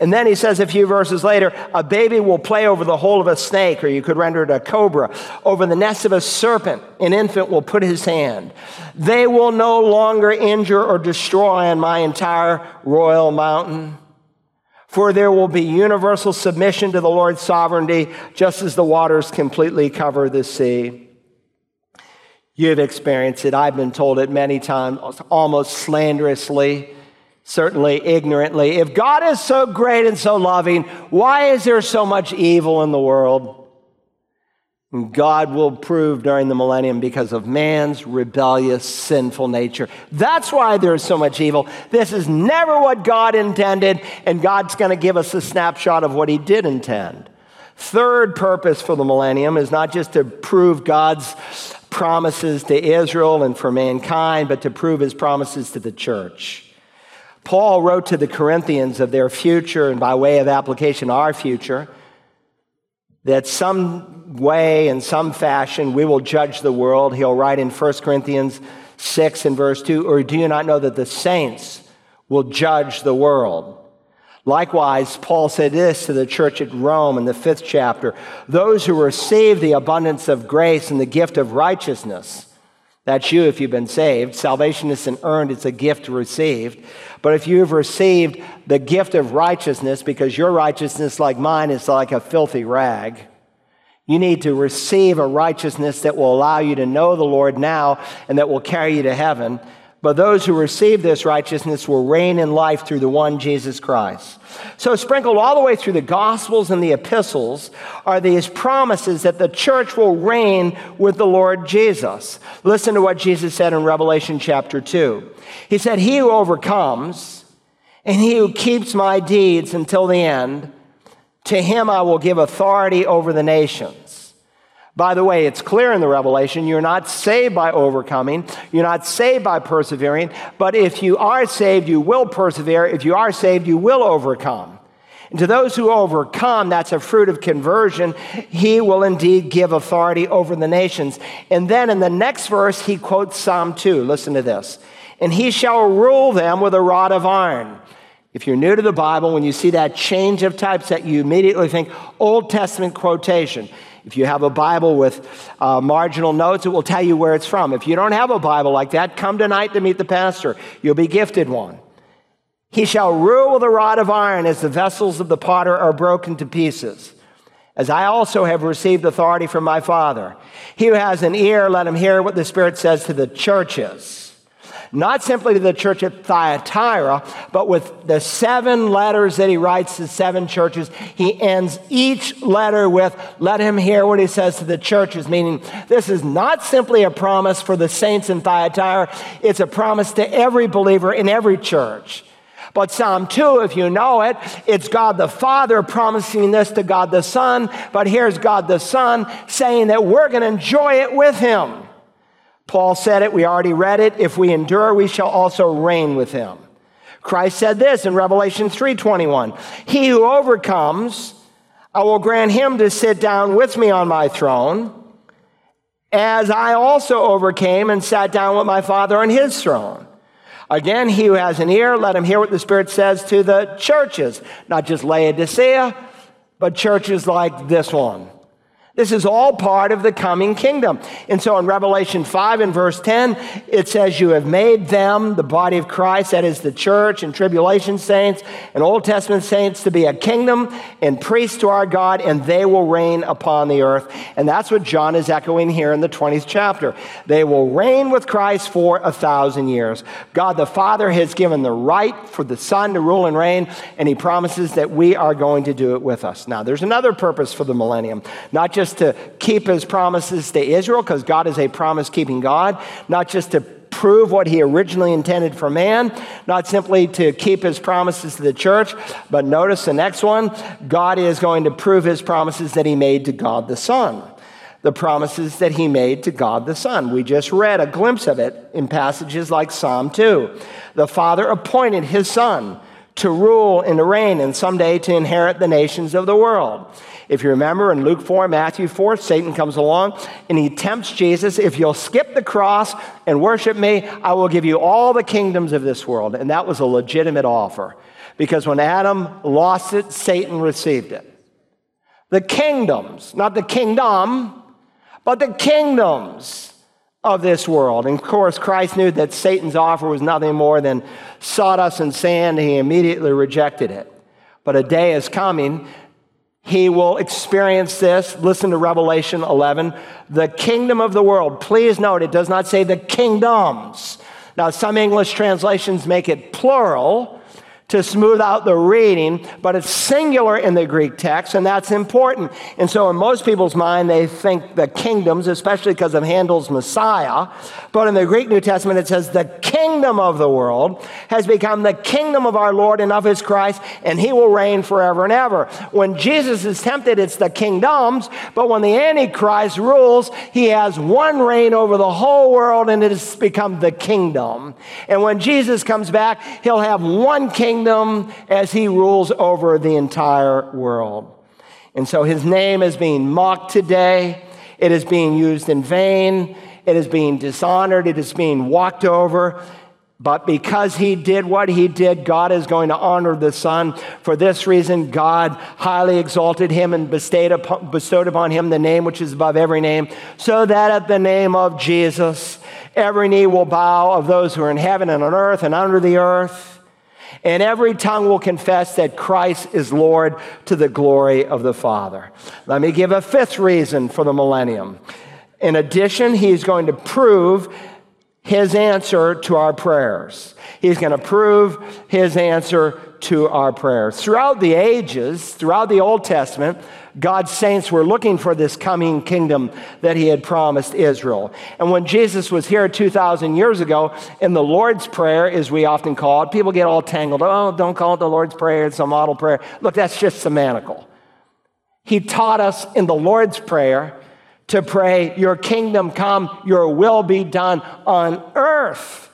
And then he says a few verses later, a baby will play over the hole of a snake, or you could render it a cobra, over the nest of a serpent, an infant will put his hand. They will no longer injure or destroy on my entire royal mountain. For there will be universal submission to the Lord's sovereignty, just as the waters completely cover the sea. You've experienced it. I've been told it many times, almost slanderously certainly ignorantly. If God is so great and so loving, why is there so much evil in the world? God will prove during the millennium because of man's rebellious, sinful nature. That's why there's so much evil. This is never what God intended, and God's going to give us a snapshot of what He did intend. Third purpose for the millennium is not just to prove God's promises to Israel and for mankind, but to prove His promises to the church. Paul wrote to the Corinthians of their future and by way of application, our future, that some way, in some fashion, we will judge the world. He'll write in 1 Corinthians 6 and verse 2 Or do you not know that the saints will judge the world? Likewise, Paul said this to the church at Rome in the fifth chapter Those who receive the abundance of grace and the gift of righteousness, that's you if you've been saved. Salvation isn't earned, it's a gift received. But if you've received the gift of righteousness, because your righteousness, like mine, is like a filthy rag, you need to receive a righteousness that will allow you to know the Lord now and that will carry you to heaven. But those who receive this righteousness will reign in life through the one Jesus Christ. So, sprinkled all the way through the Gospels and the epistles are these promises that the church will reign with the Lord Jesus. Listen to what Jesus said in Revelation chapter 2. He said, He who overcomes and he who keeps my deeds until the end, to him I will give authority over the nations. By the way, it's clear in the Revelation you're not saved by overcoming, you're not saved by persevering, but if you are saved, you will persevere. If you are saved, you will overcome. And to those who overcome, that's a fruit of conversion, he will indeed give authority over the nations. And then in the next verse, he quotes Psalm 2. Listen to this. And he shall rule them with a rod of iron. If you're new to the Bible, when you see that change of types, that you immediately think Old Testament quotation. If you have a Bible with uh, marginal notes, it will tell you where it's from. If you don't have a Bible like that, come tonight to meet the pastor. You'll be gifted one. He shall rule with a rod of iron as the vessels of the potter are broken to pieces. As I also have received authority from my Father. He who has an ear, let him hear what the Spirit says to the churches not simply to the church at Thyatira, but with the seven letters that he writes to seven churches. He ends each letter with, Let him hear what he says to the churches, meaning this is not simply a promise for the saints in Thyatira, it's a promise to every believer in every church. But Psalm 2, if you know it, it's God the Father promising this to God the Son, but here's God the Son saying that we're going to enjoy it with him. Paul said it, we already read it. If we endure, we shall also reign with him. Christ said this in Revelation 3:21. He who overcomes, I will grant him to sit down with me on my throne, as I also overcame and sat down with my Father on his throne. Again, he who has an ear, let him hear what the Spirit says to the churches, not just Laodicea, but churches like this one. This is all part of the coming kingdom. And so in Revelation 5 and verse 10, it says, You have made them, the body of Christ, that is the church and tribulation saints and Old Testament saints, to be a kingdom and priests to our God, and they will reign upon the earth. And that's what John is echoing here in the 20th chapter. They will reign with Christ for a thousand years. God the Father has given the right for the Son to rule and reign, and he promises that we are going to do it with us. Now, there's another purpose for the millennium, not just just to keep his promises to Israel, because God is a promise keeping God, not just to prove what he originally intended for man, not simply to keep his promises to the church, but notice the next one God is going to prove his promises that he made to God the Son. The promises that he made to God the Son. We just read a glimpse of it in passages like Psalm 2. The Father appointed his Son to rule and to reign and someday to inherit the nations of the world. If you remember in Luke 4, Matthew 4, Satan comes along and he tempts Jesus if you'll skip the cross and worship me, I will give you all the kingdoms of this world. And that was a legitimate offer because when Adam lost it, Satan received it. The kingdoms, not the kingdom, but the kingdoms of this world. And of course, Christ knew that Satan's offer was nothing more than sawdust and sand. and He immediately rejected it. But a day is coming he will experience this. Listen to Revelation 11. The kingdom of the world. Please note, it does not say the kingdoms. Now, some English translations make it plural to smooth out the reading, but it's singular in the Greek text, and that's important. And so, in most people's mind, they think the kingdoms, especially because of Handel's Messiah. But in the Greek New Testament, it says the kingdom of the world has become the kingdom of our Lord and of his Christ, and he will reign forever and ever. When Jesus is tempted, it's the kingdoms, but when the Antichrist rules, he has one reign over the whole world, and it has become the kingdom. And when Jesus comes back, he'll have one kingdom kingdom as he rules over the entire world. And so his name is being mocked today. It is being used in vain. It is being dishonored. It is being walked over. But because he did what he did, God is going to honor the Son. For this reason, God highly exalted him and bestowed upon, bestowed upon him the name which is above every name, so that at the name of Jesus, every knee will bow of those who are in heaven and on earth and under the earth and every tongue will confess that Christ is Lord to the glory of the Father. Let me give a fifth reason for the millennium. In addition, he's going to prove his answer to our prayers. He's going to prove his answer to our prayers. Throughout the ages, throughout the Old Testament, God's saints were looking for this coming kingdom that he had promised Israel. And when Jesus was here 2,000 years ago, in the Lord's Prayer, as we often call it, people get all tangled. Oh, don't call it the Lord's Prayer, it's a model prayer. Look, that's just semantical. He taught us in the Lord's Prayer to pray, Your kingdom come, your will be done on earth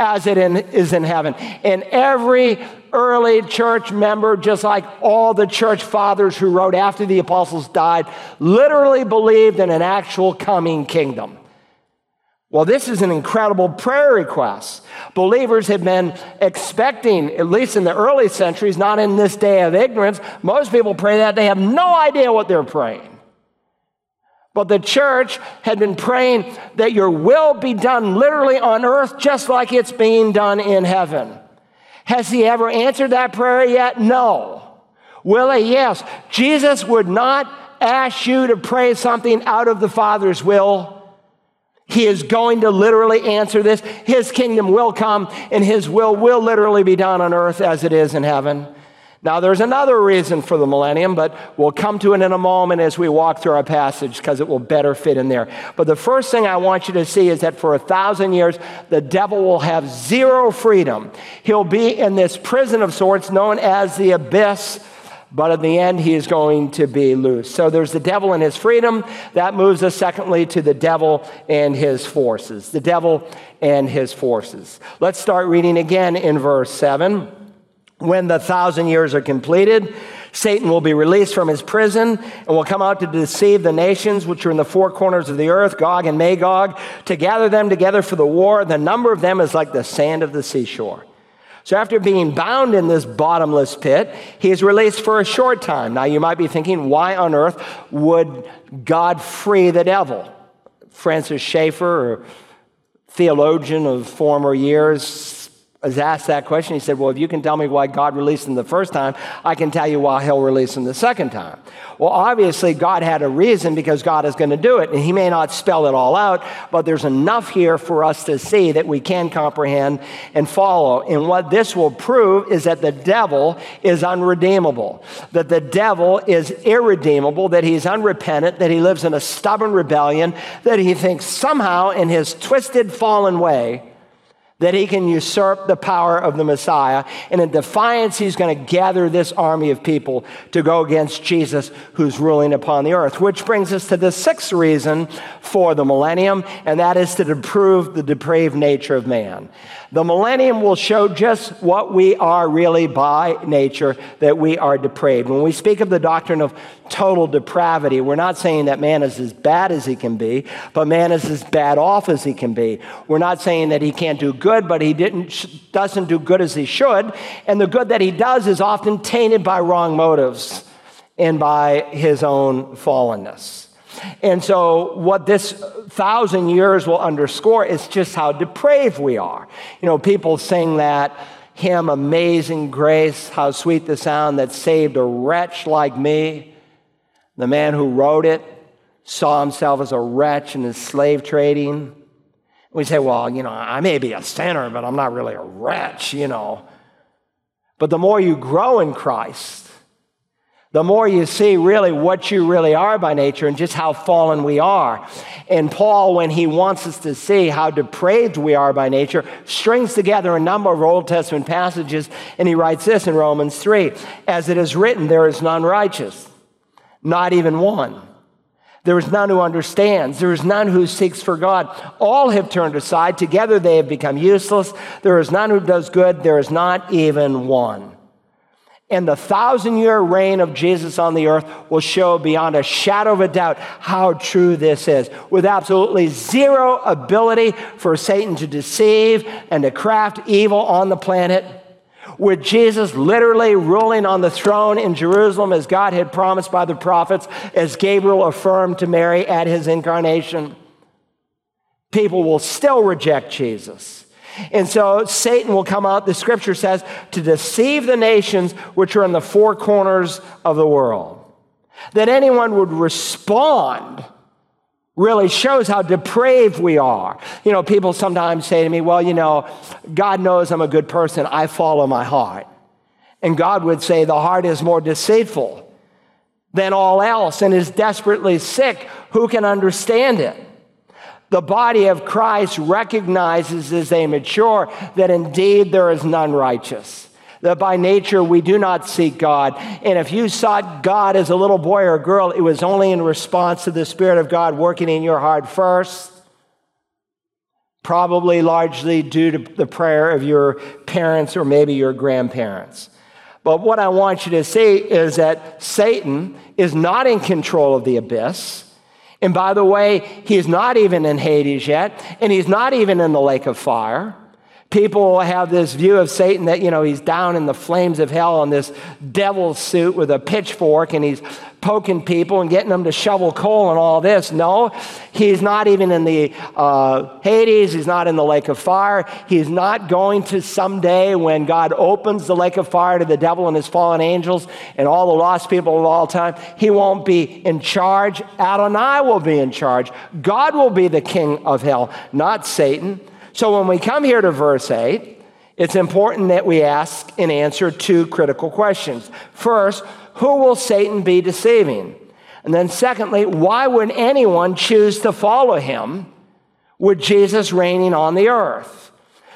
as it in, is in heaven. And every early church member, just like all the church fathers who wrote after the apostles died, literally believed in an actual coming kingdom. Well, this is an incredible prayer request. Believers have been expecting, at least in the early centuries, not in this day of ignorance. Most people pray that they have no idea what they're praying. But the church had been praying that your will be done literally on earth just like it's being done in heaven. Has he ever answered that prayer yet? No. Will he? Yes. Jesus would not ask you to pray something out of the Father's will. He is going to literally answer this. His kingdom will come, and his will will literally be done on earth as it is in heaven. Now, there's another reason for the millennium, but we'll come to it in a moment as we walk through our passage because it will better fit in there. But the first thing I want you to see is that for a thousand years, the devil will have zero freedom. He'll be in this prison of sorts known as the abyss. But in the end, he is going to be loose. So there's the devil and his freedom. That moves us, secondly, to the devil and his forces. The devil and his forces. Let's start reading again in verse 7. When the thousand years are completed, Satan will be released from his prison and will come out to deceive the nations which are in the four corners of the earth, Gog and Magog, to gather them together for the war. The number of them is like the sand of the seashore. So, after being bound in this bottomless pit, he is released for a short time. Now, you might be thinking, why on earth would God free the devil? Francis Schaeffer, a theologian of former years, was asked that question. He said, Well, if you can tell me why God released him the first time, I can tell you why he'll release him the second time. Well, obviously, God had a reason because God is going to do it. And he may not spell it all out, but there's enough here for us to see that we can comprehend and follow. And what this will prove is that the devil is unredeemable, that the devil is irredeemable, that he's unrepentant, that he lives in a stubborn rebellion, that he thinks somehow in his twisted, fallen way, that he can usurp the power of the Messiah. And in defiance, he's going to gather this army of people to go against Jesus who's ruling upon the earth. Which brings us to the sixth reason for the millennium, and that is to prove the depraved nature of man. The millennium will show just what we are really by nature, that we are depraved. When we speak of the doctrine of total depravity, we're not saying that man is as bad as he can be, but man is as bad off as he can be. We're not saying that he can't do good, but he didn't, doesn't do good as he should. And the good that he does is often tainted by wrong motives and by his own fallenness. And so, what this thousand years will underscore is just how depraved we are. You know, people sing that hymn, Amazing Grace, how sweet the sound that saved a wretch like me. The man who wrote it saw himself as a wretch in his slave trading. We say, well, you know, I may be a sinner, but I'm not really a wretch, you know. But the more you grow in Christ, the more you see really what you really are by nature and just how fallen we are. And Paul, when he wants us to see how depraved we are by nature, strings together a number of Old Testament passages, and he writes this in Romans 3 As it is written, there is none righteous, not even one. There is none who understands. There is none who seeks for God. All have turned aside. Together they have become useless. There is none who does good. There is not even one. And the thousand year reign of Jesus on the earth will show beyond a shadow of a doubt how true this is. With absolutely zero ability for Satan to deceive and to craft evil on the planet. With Jesus literally ruling on the throne in Jerusalem as God had promised by the prophets, as Gabriel affirmed to Mary at his incarnation. People will still reject Jesus. And so Satan will come out, the scripture says, to deceive the nations which are in the four corners of the world. That anyone would respond really shows how depraved we are. You know, people sometimes say to me, well, you know, God knows I'm a good person. I follow my heart. And God would say, the heart is more deceitful than all else and is desperately sick. Who can understand it? The body of Christ recognizes as they mature that indeed there is none righteous. That by nature we do not seek God. And if you sought God as a little boy or girl, it was only in response to the Spirit of God working in your heart first. Probably largely due to the prayer of your parents or maybe your grandparents. But what I want you to see is that Satan is not in control of the abyss. And by the way, he's not even in Hades yet, and he's not even in the lake of fire. People have this view of Satan that, you know, he's down in the flames of hell in this devil suit with a pitchfork and he's poking people and getting them to shovel coal and all this. No, he's not even in the uh, Hades. He's not in the lake of fire. He's not going to someday when God opens the lake of fire to the devil and his fallen angels and all the lost people of all time. He won't be in charge. Adonai will be in charge. God will be the king of hell, not Satan. So when we come here to verse 8, it's important that we ask and answer two critical questions. First, who will Satan be deceiving? And then, secondly, why would anyone choose to follow him with Jesus reigning on the earth?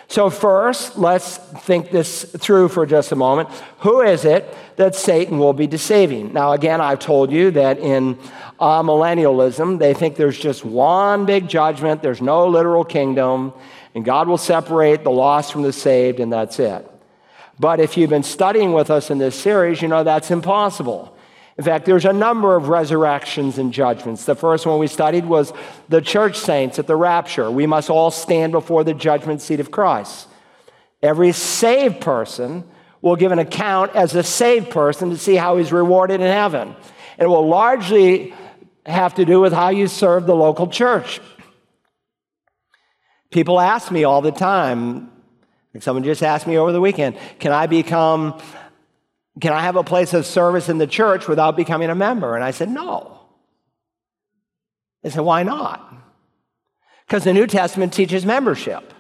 So, first, let's think this through for just a moment. Who is it that Satan will be deceiving? Now, again, I've told you that in uh, millennialism, they think there's just one big judgment, there's no literal kingdom, and God will separate the lost from the saved, and that's it. But if you've been studying with us in this series, you know that's impossible. In fact, there's a number of resurrections and judgments. The first one we studied was the church saints at the rapture. We must all stand before the judgment seat of Christ. Every saved person will give an account as a saved person to see how he's rewarded in heaven. And it will largely have to do with how you serve the local church. People ask me all the time, someone just asked me over the weekend, can I become, can I have a place of service in the church without becoming a member? And I said, no. They said, why not? Because the New Testament teaches membership.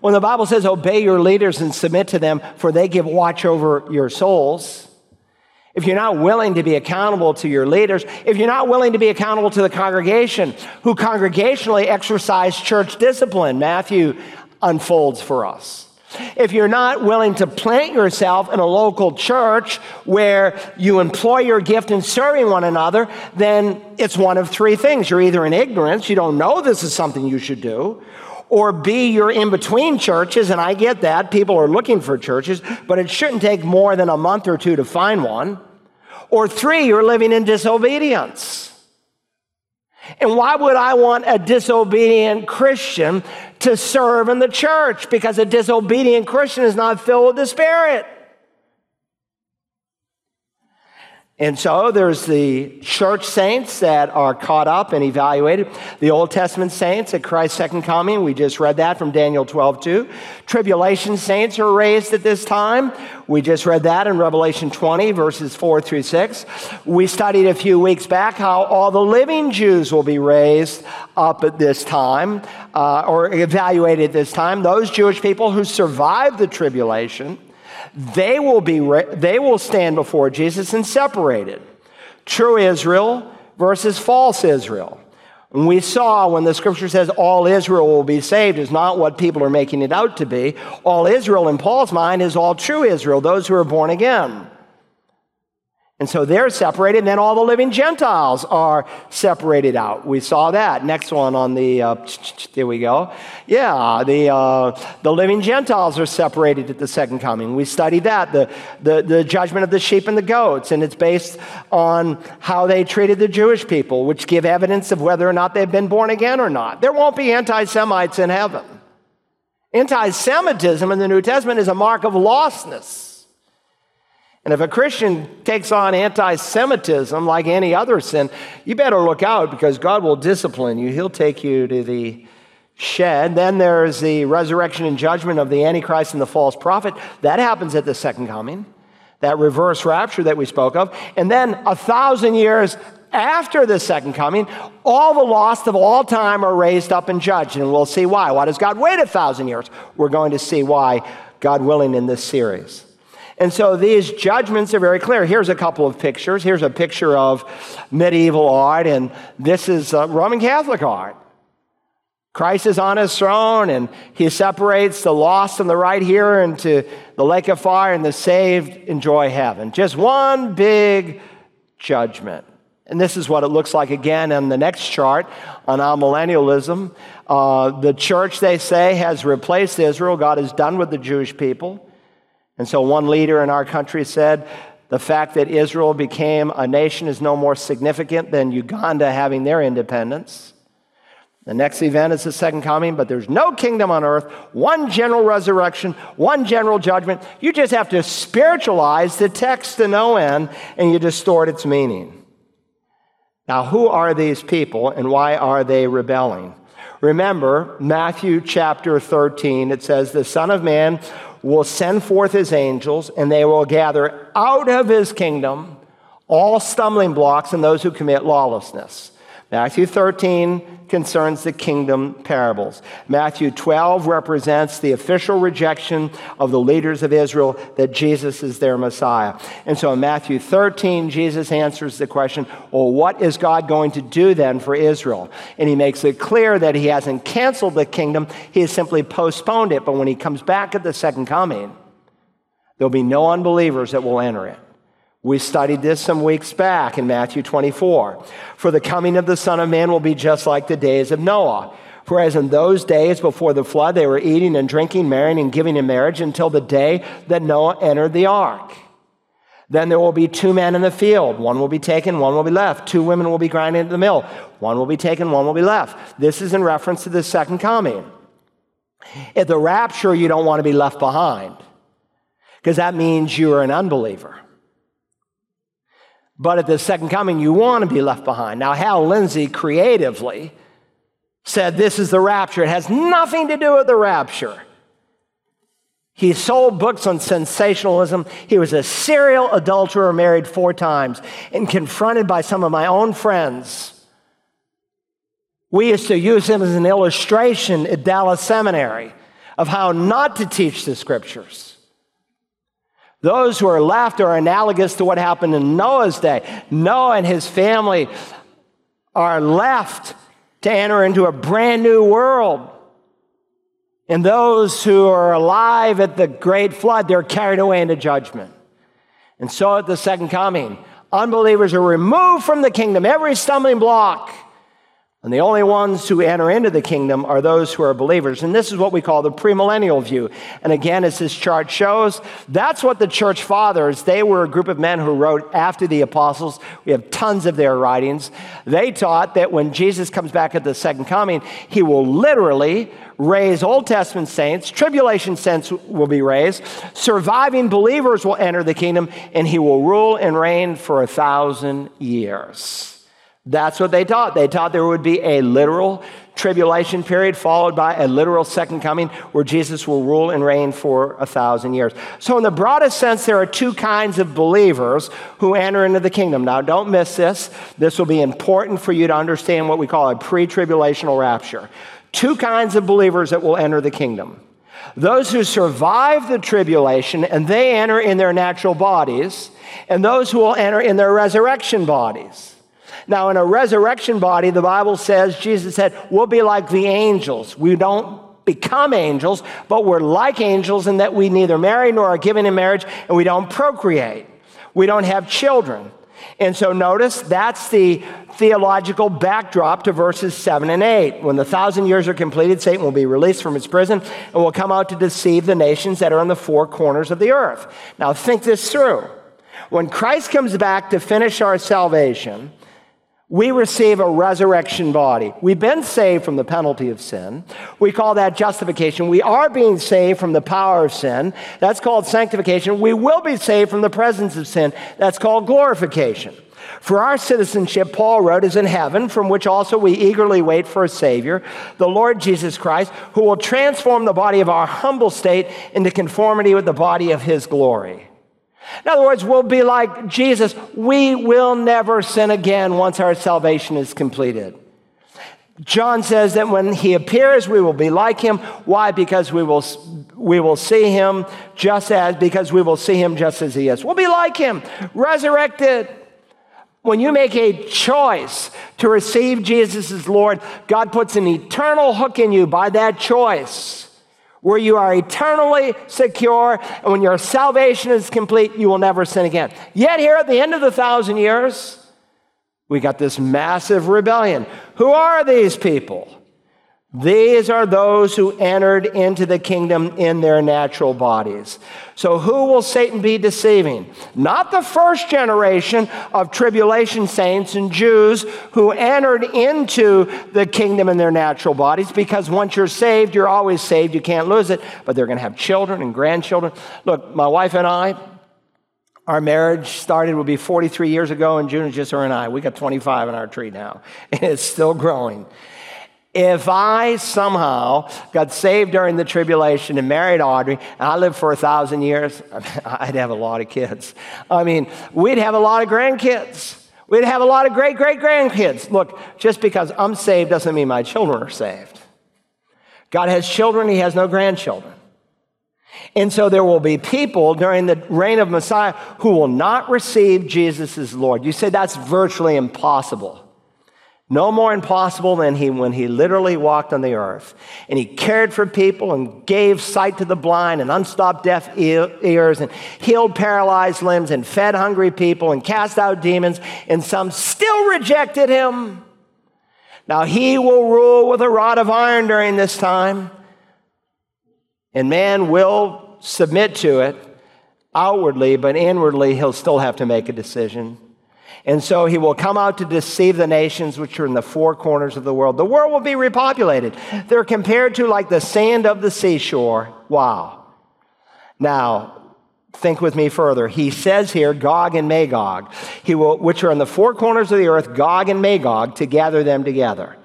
When the Bible says, obey your leaders and submit to them, for they give watch over your souls, if you're not willing to be accountable to your leaders, if you're not willing to be accountable to the congregation who congregationally exercise church discipline, Matthew unfolds for us. If you're not willing to plant yourself in a local church where you employ your gift in serving one another, then it's one of three things. You're either in ignorance, you don't know this is something you should do, or B, you're in between churches, and I get that. People are looking for churches, but it shouldn't take more than a month or two to find one. Or three, you're living in disobedience. And why would I want a disobedient Christian to serve in the church? Because a disobedient Christian is not filled with the Spirit. And so there's the church saints that are caught up and evaluated. The Old Testament saints at Christ's second coming, we just read that from Daniel 12, 2. Tribulation saints are raised at this time. We just read that in Revelation 20, verses 4 through 6. We studied a few weeks back how all the living Jews will be raised up at this time, uh, or evaluated at this time. Those Jewish people who survived the tribulation they will, be, they will stand before Jesus and separated. True Israel versus false Israel. And we saw when the scripture says all Israel will be saved is not what people are making it out to be. All Israel in Paul's mind is all true Israel, those who are born again. And so they're separated, and then all the living Gentiles are separated out. We saw that. Next one on the, uh, there we go. Yeah, the, uh, the living Gentiles are separated at the second coming. We studied that, the, the, the judgment of the sheep and the goats, and it's based on how they treated the Jewish people, which give evidence of whether or not they've been born again or not. There won't be anti Semites in heaven. Anti Semitism in the New Testament is a mark of lostness. And if a Christian takes on anti Semitism like any other sin, you better look out because God will discipline you. He'll take you to the shed. Then there's the resurrection and judgment of the Antichrist and the false prophet. That happens at the second coming, that reverse rapture that we spoke of. And then a thousand years after the second coming, all the lost of all time are raised up and judged. And we'll see why. Why does God wait a thousand years? We're going to see why, God willing, in this series. And so these judgments are very clear. Here's a couple of pictures. Here's a picture of medieval art, and this is uh, Roman Catholic art. Christ is on his throne, and he separates the lost and the right here into the lake of fire, and the saved enjoy heaven. Just one big judgment. And this is what it looks like again on the next chart on amillennialism. Uh, the church, they say, has replaced Israel. God is done with the Jewish people. And so one leader in our country said, the fact that Israel became a nation is no more significant than Uganda having their independence. The next event is the second coming, but there's no kingdom on earth, one general resurrection, one general judgment. You just have to spiritualize the text to no end and you distort its meaning. Now, who are these people and why are they rebelling? Remember, Matthew chapter 13, it says, The Son of Man will send forth his angels, and they will gather out of his kingdom all stumbling blocks and those who commit lawlessness. Matthew 13 concerns the kingdom parables. Matthew 12 represents the official rejection of the leaders of Israel that Jesus is their Messiah. And so in Matthew 13, Jesus answers the question well, what is God going to do then for Israel? And he makes it clear that he hasn't canceled the kingdom, he has simply postponed it. But when he comes back at the second coming, there'll be no unbelievers that will enter it. We studied this some weeks back in Matthew 24. For the coming of the Son of Man will be just like the days of Noah. Whereas in those days before the flood, they were eating and drinking, marrying and giving in marriage until the day that Noah entered the ark. Then there will be two men in the field. One will be taken, one will be left. Two women will be grinding at the mill. One will be taken, one will be left. This is in reference to the second coming. At the rapture, you don't want to be left behind because that means you're an unbeliever. But at the second coming, you want to be left behind. Now, Hal Lindsey creatively said this is the rapture. It has nothing to do with the rapture. He sold books on sensationalism. He was a serial adulterer, married four times, and confronted by some of my own friends. We used to use him as an illustration at Dallas Seminary of how not to teach the scriptures. Those who are left are analogous to what happened in Noah's day. Noah and his family are left to enter into a brand new world. And those who are alive at the great flood, they're carried away into judgment. And so at the second coming, unbelievers are removed from the kingdom, every stumbling block and the only ones who enter into the kingdom are those who are believers. And this is what we call the premillennial view. And again, as this chart shows, that's what the church fathers, they were a group of men who wrote after the apostles. We have tons of their writings. They taught that when Jesus comes back at the second coming, he will literally raise Old Testament saints, tribulation saints will be raised, surviving believers will enter the kingdom, and he will rule and reign for a thousand years. That's what they taught. They taught there would be a literal tribulation period followed by a literal second coming where Jesus will rule and reign for a thousand years. So, in the broadest sense, there are two kinds of believers who enter into the kingdom. Now, don't miss this. This will be important for you to understand what we call a pre tribulational rapture. Two kinds of believers that will enter the kingdom those who survive the tribulation and they enter in their natural bodies, and those who will enter in their resurrection bodies. Now, in a resurrection body, the Bible says, Jesus said, we'll be like the angels. We don't become angels, but we're like angels in that we neither marry nor are given in marriage, and we don't procreate. We don't have children. And so notice that's the theological backdrop to verses 7 and 8. When the thousand years are completed, Satan will be released from his prison and will come out to deceive the nations that are on the four corners of the earth. Now, think this through. When Christ comes back to finish our salvation, we receive a resurrection body. We've been saved from the penalty of sin. We call that justification. We are being saved from the power of sin. That's called sanctification. We will be saved from the presence of sin. That's called glorification. For our citizenship, Paul wrote, is in heaven, from which also we eagerly wait for a Savior, the Lord Jesus Christ, who will transform the body of our humble state into conformity with the body of his glory. In other words, we'll be like Jesus. We will never sin again once our salvation is completed. John says that when he appears, we will be like him. Why? Because we will, we will see him just as, because we will see him just as he is. We'll be like him, resurrected. When you make a choice to receive Jesus as Lord, God puts an eternal hook in you by that choice where you are eternally secure, and when your salvation is complete, you will never sin again. Yet, here at the end of the thousand years, we got this massive rebellion. Who are these people? These are those who entered into the kingdom in their natural bodies. So, who will Satan be deceiving? Not the first generation of tribulation saints and Jews who entered into the kingdom in their natural bodies, because once you're saved, you're always saved. You can't lose it. But they're going to have children and grandchildren. Look, my wife and I, our marriage started will be 43 years ago in June. It's just her and I. We got 25 in our tree now, and it's still growing. If I somehow got saved during the tribulation and married Audrey, and I lived for a thousand years, I'd have a lot of kids. I mean, we'd have a lot of grandkids. We'd have a lot of great great grandkids. Look, just because I'm saved doesn't mean my children are saved. God has children, He has no grandchildren. And so there will be people during the reign of Messiah who will not receive Jesus as Lord. You say that's virtually impossible. No more impossible than he when he literally walked on the earth. And he cared for people and gave sight to the blind and unstopped deaf ears and healed paralyzed limbs and fed hungry people and cast out demons. And some still rejected him. Now he will rule with a rod of iron during this time, and man will submit to it outwardly, but inwardly he'll still have to make a decision. And so he will come out to deceive the nations which are in the four corners of the world. The world will be repopulated. They're compared to like the sand of the seashore. Wow. Now, think with me further. He says here, Gog and Magog, he will, which are in the four corners of the earth, Gog and Magog, to gather them together.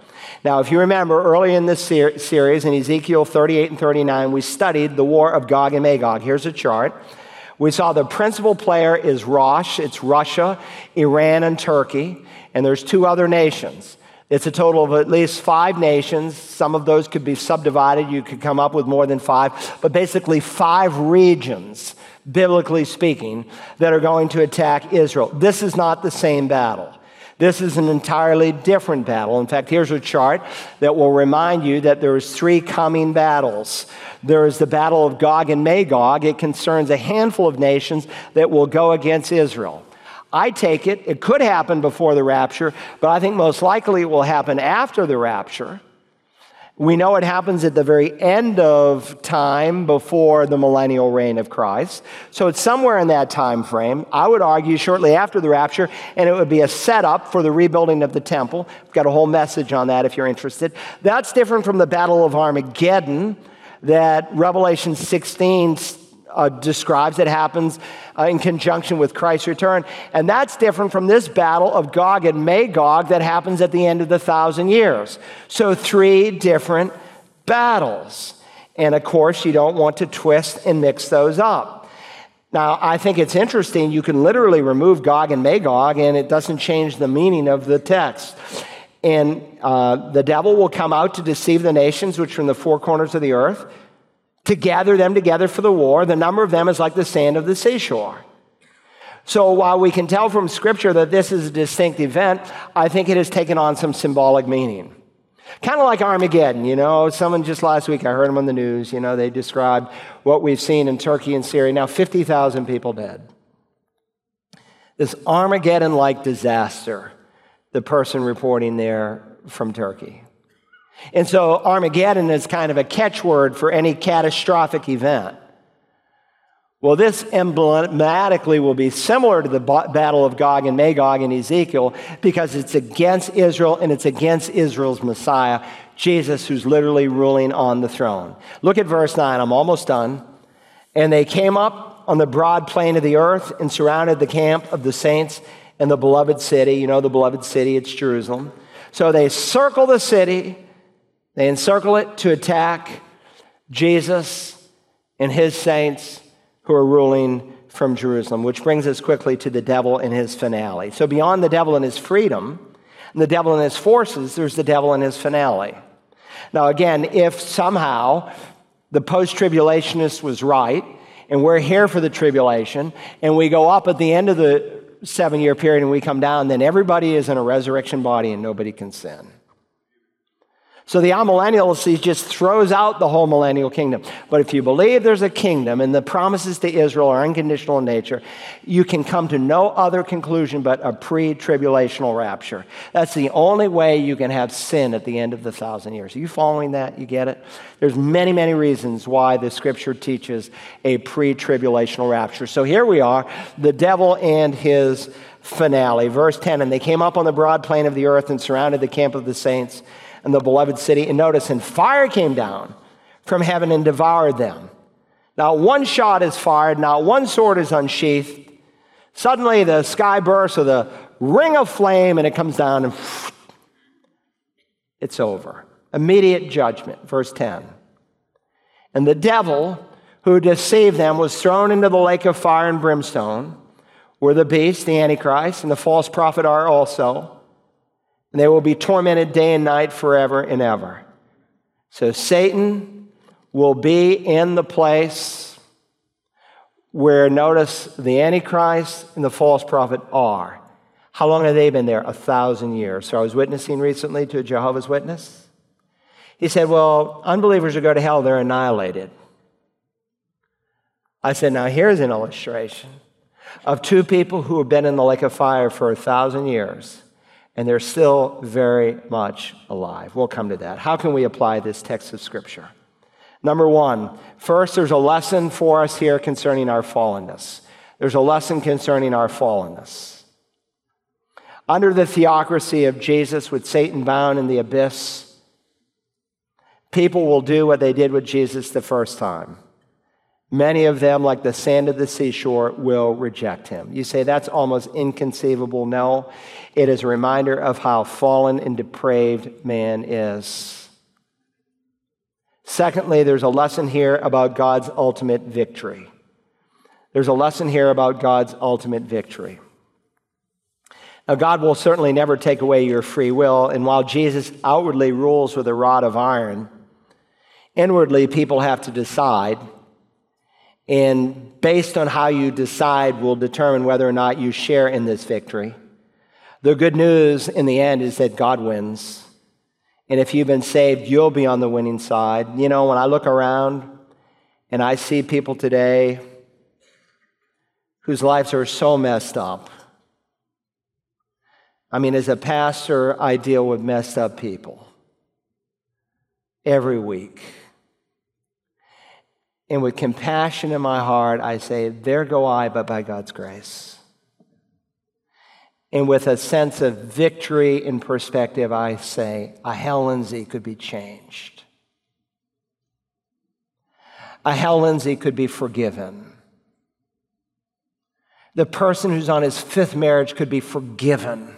Now, if you remember, early in this ser- series, in Ezekiel 38 and 39, we studied the war of Gog and Magog. Here's a chart. We saw the principal player is Rosh, it's Russia, Iran, and Turkey, and there's two other nations. It's a total of at least five nations. Some of those could be subdivided. You could come up with more than five, but basically five regions, biblically speaking, that are going to attack Israel. This is not the same battle. This is an entirely different battle. In fact, here's a chart that will remind you that there's three coming battles. There is the battle of Gog and Magog. It concerns a handful of nations that will go against Israel. I take it, it could happen before the rapture, but I think most likely it will happen after the rapture. We know it happens at the very end of time before the millennial reign of Christ. So it's somewhere in that time frame. I would argue shortly after the rapture, and it would be a setup for the rebuilding of the temple. I've got a whole message on that if you're interested. That's different from the Battle of Armageddon that Revelation 16 uh, describes that happens uh, in conjunction with Christ's return. And that's different from this battle of Gog and Magog that happens at the end of the thousand years. So, three different battles. And of course, you don't want to twist and mix those up. Now, I think it's interesting. You can literally remove Gog and Magog, and it doesn't change the meaning of the text. And uh, the devil will come out to deceive the nations which are in the four corners of the earth to gather them together for the war. The number of them is like the sand of the seashore. So while we can tell from Scripture that this is a distinct event, I think it has taken on some symbolic meaning. Kind of like Armageddon, you know. Someone just last week, I heard them on the news, you know, they described what we've seen in Turkey and Syria. Now, 50,000 people dead. This Armageddon like disaster, the person reporting there from Turkey. And so Armageddon is kind of a catchword for any catastrophic event. Well, this emblematically will be similar to the battle of Gog and Magog in Ezekiel because it's against Israel and it's against Israel's Messiah, Jesus, who's literally ruling on the throne. Look at verse 9. I'm almost done. And they came up on the broad plain of the earth and surrounded the camp of the saints and the beloved city. You know, the beloved city, it's Jerusalem. So they circle the city they encircle it to attack Jesus and his saints who are ruling from Jerusalem, which brings us quickly to the devil and his finale. So, beyond the devil and his freedom, and the devil and his forces, there's the devil and his finale. Now, again, if somehow the post tribulationist was right, and we're here for the tribulation, and we go up at the end of the seven year period and we come down, then everybody is in a resurrection body and nobody can sin. So the amillennialist just throws out the whole millennial kingdom. But if you believe there's a kingdom and the promises to Israel are unconditional in nature, you can come to no other conclusion but a pre tribulational rapture. That's the only way you can have sin at the end of the thousand years. Are you following that? You get it? There's many, many reasons why the scripture teaches a pre tribulational rapture. So here we are, the devil and his finale. Verse 10 And they came up on the broad plain of the earth and surrounded the camp of the saints and the beloved city. And notice, and fire came down from heaven and devoured them. Not one shot is fired, not one sword is unsheathed. Suddenly the sky bursts with a ring of flame and it comes down and it's over. Immediate judgment. Verse 10. And the devil who deceived them was thrown into the lake of fire and brimstone, where the beast, the Antichrist, and the false prophet are also and they will be tormented day and night forever and ever. So Satan will be in the place where, notice, the Antichrist and the false prophet are. How long have they been there? A thousand years. So I was witnessing recently to a Jehovah's Witness. He said, Well, unbelievers who go to hell, they're annihilated. I said, Now here's an illustration of two people who have been in the lake of fire for a thousand years and they're still very much alive. We'll come to that. How can we apply this text of Scripture? Number one, first, there's a lesson for us here concerning our fallenness. There's a lesson concerning our fallenness. Under the theocracy of Jesus, with Satan bound in the abyss, people will do what they did with Jesus the first time. Many of them, like the sand of the seashore, will reject him. You say that's almost inconceivable. No, it is a reminder of how fallen and depraved man is. Secondly, there's a lesson here about God's ultimate victory. There's a lesson here about God's ultimate victory. Now, God will certainly never take away your free will, and while Jesus outwardly rules with a rod of iron, inwardly people have to decide and based on how you decide will determine whether or not you share in this victory. The good news in the end is that God wins. And if you've been saved, you'll be on the winning side. You know, when I look around and I see people today whose lives are so messed up. I mean, as a pastor, I deal with messed up people every week. And with compassion in my heart, I say, There go I, but by God's grace. And with a sense of victory in perspective, I say, A Hal Lindsey could be changed. A Hal Lindsey could be forgiven. The person who's on his fifth marriage could be forgiven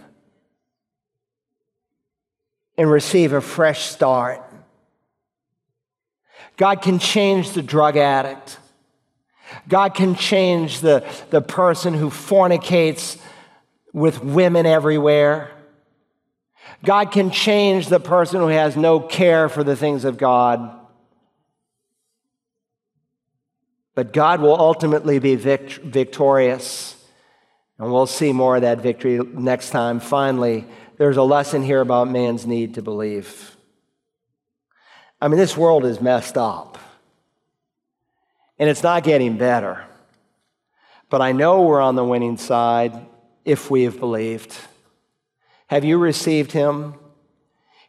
and receive a fresh start. God can change the drug addict. God can change the, the person who fornicates with women everywhere. God can change the person who has no care for the things of God. But God will ultimately be vict- victorious. And we'll see more of that victory next time. Finally, there's a lesson here about man's need to believe. I mean, this world is messed up. And it's not getting better. But I know we're on the winning side if we have believed. Have you received him?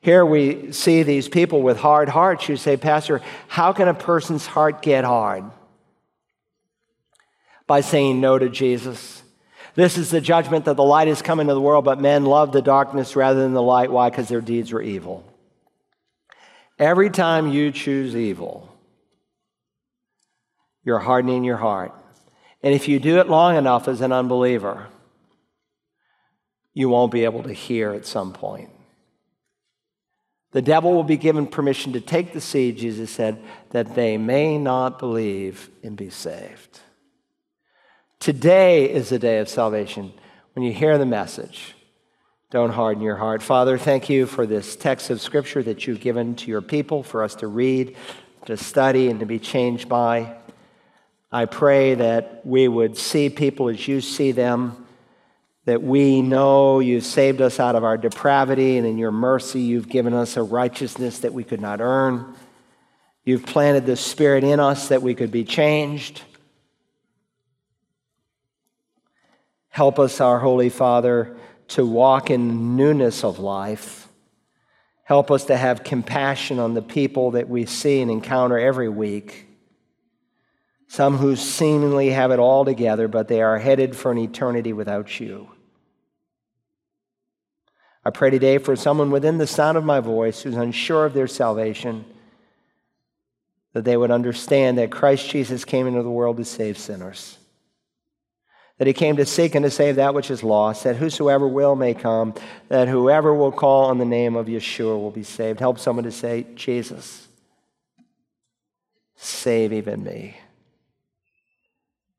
Here we see these people with hard hearts. You say, Pastor, how can a person's heart get hard? By saying no to Jesus. This is the judgment that the light has come into the world, but men love the darkness rather than the light. Why? Because their deeds were evil. Every time you choose evil, you're hardening your heart. And if you do it long enough as an unbeliever, you won't be able to hear at some point. The devil will be given permission to take the seed, Jesus said, that they may not believe and be saved. Today is the day of salvation when you hear the message. Don't harden your heart. Father, thank you for this text of Scripture that you've given to your people for us to read, to study, and to be changed by. I pray that we would see people as you see them, that we know you've saved us out of our depravity, and in your mercy, you've given us a righteousness that we could not earn. You've planted the Spirit in us that we could be changed. Help us, our Holy Father to walk in newness of life. Help us to have compassion on the people that we see and encounter every week. Some who seemingly have it all together, but they are headed for an eternity without you. I pray today for someone within the sound of my voice who's unsure of their salvation, that they would understand that Christ Jesus came into the world to save sinners that he came to seek and to save that which is lost, that whosoever will may come, that whoever will call on the name of Yeshua will be saved. Help someone to say, Jesus, save even me.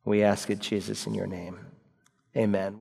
We ask it, Jesus, in your name. Amen.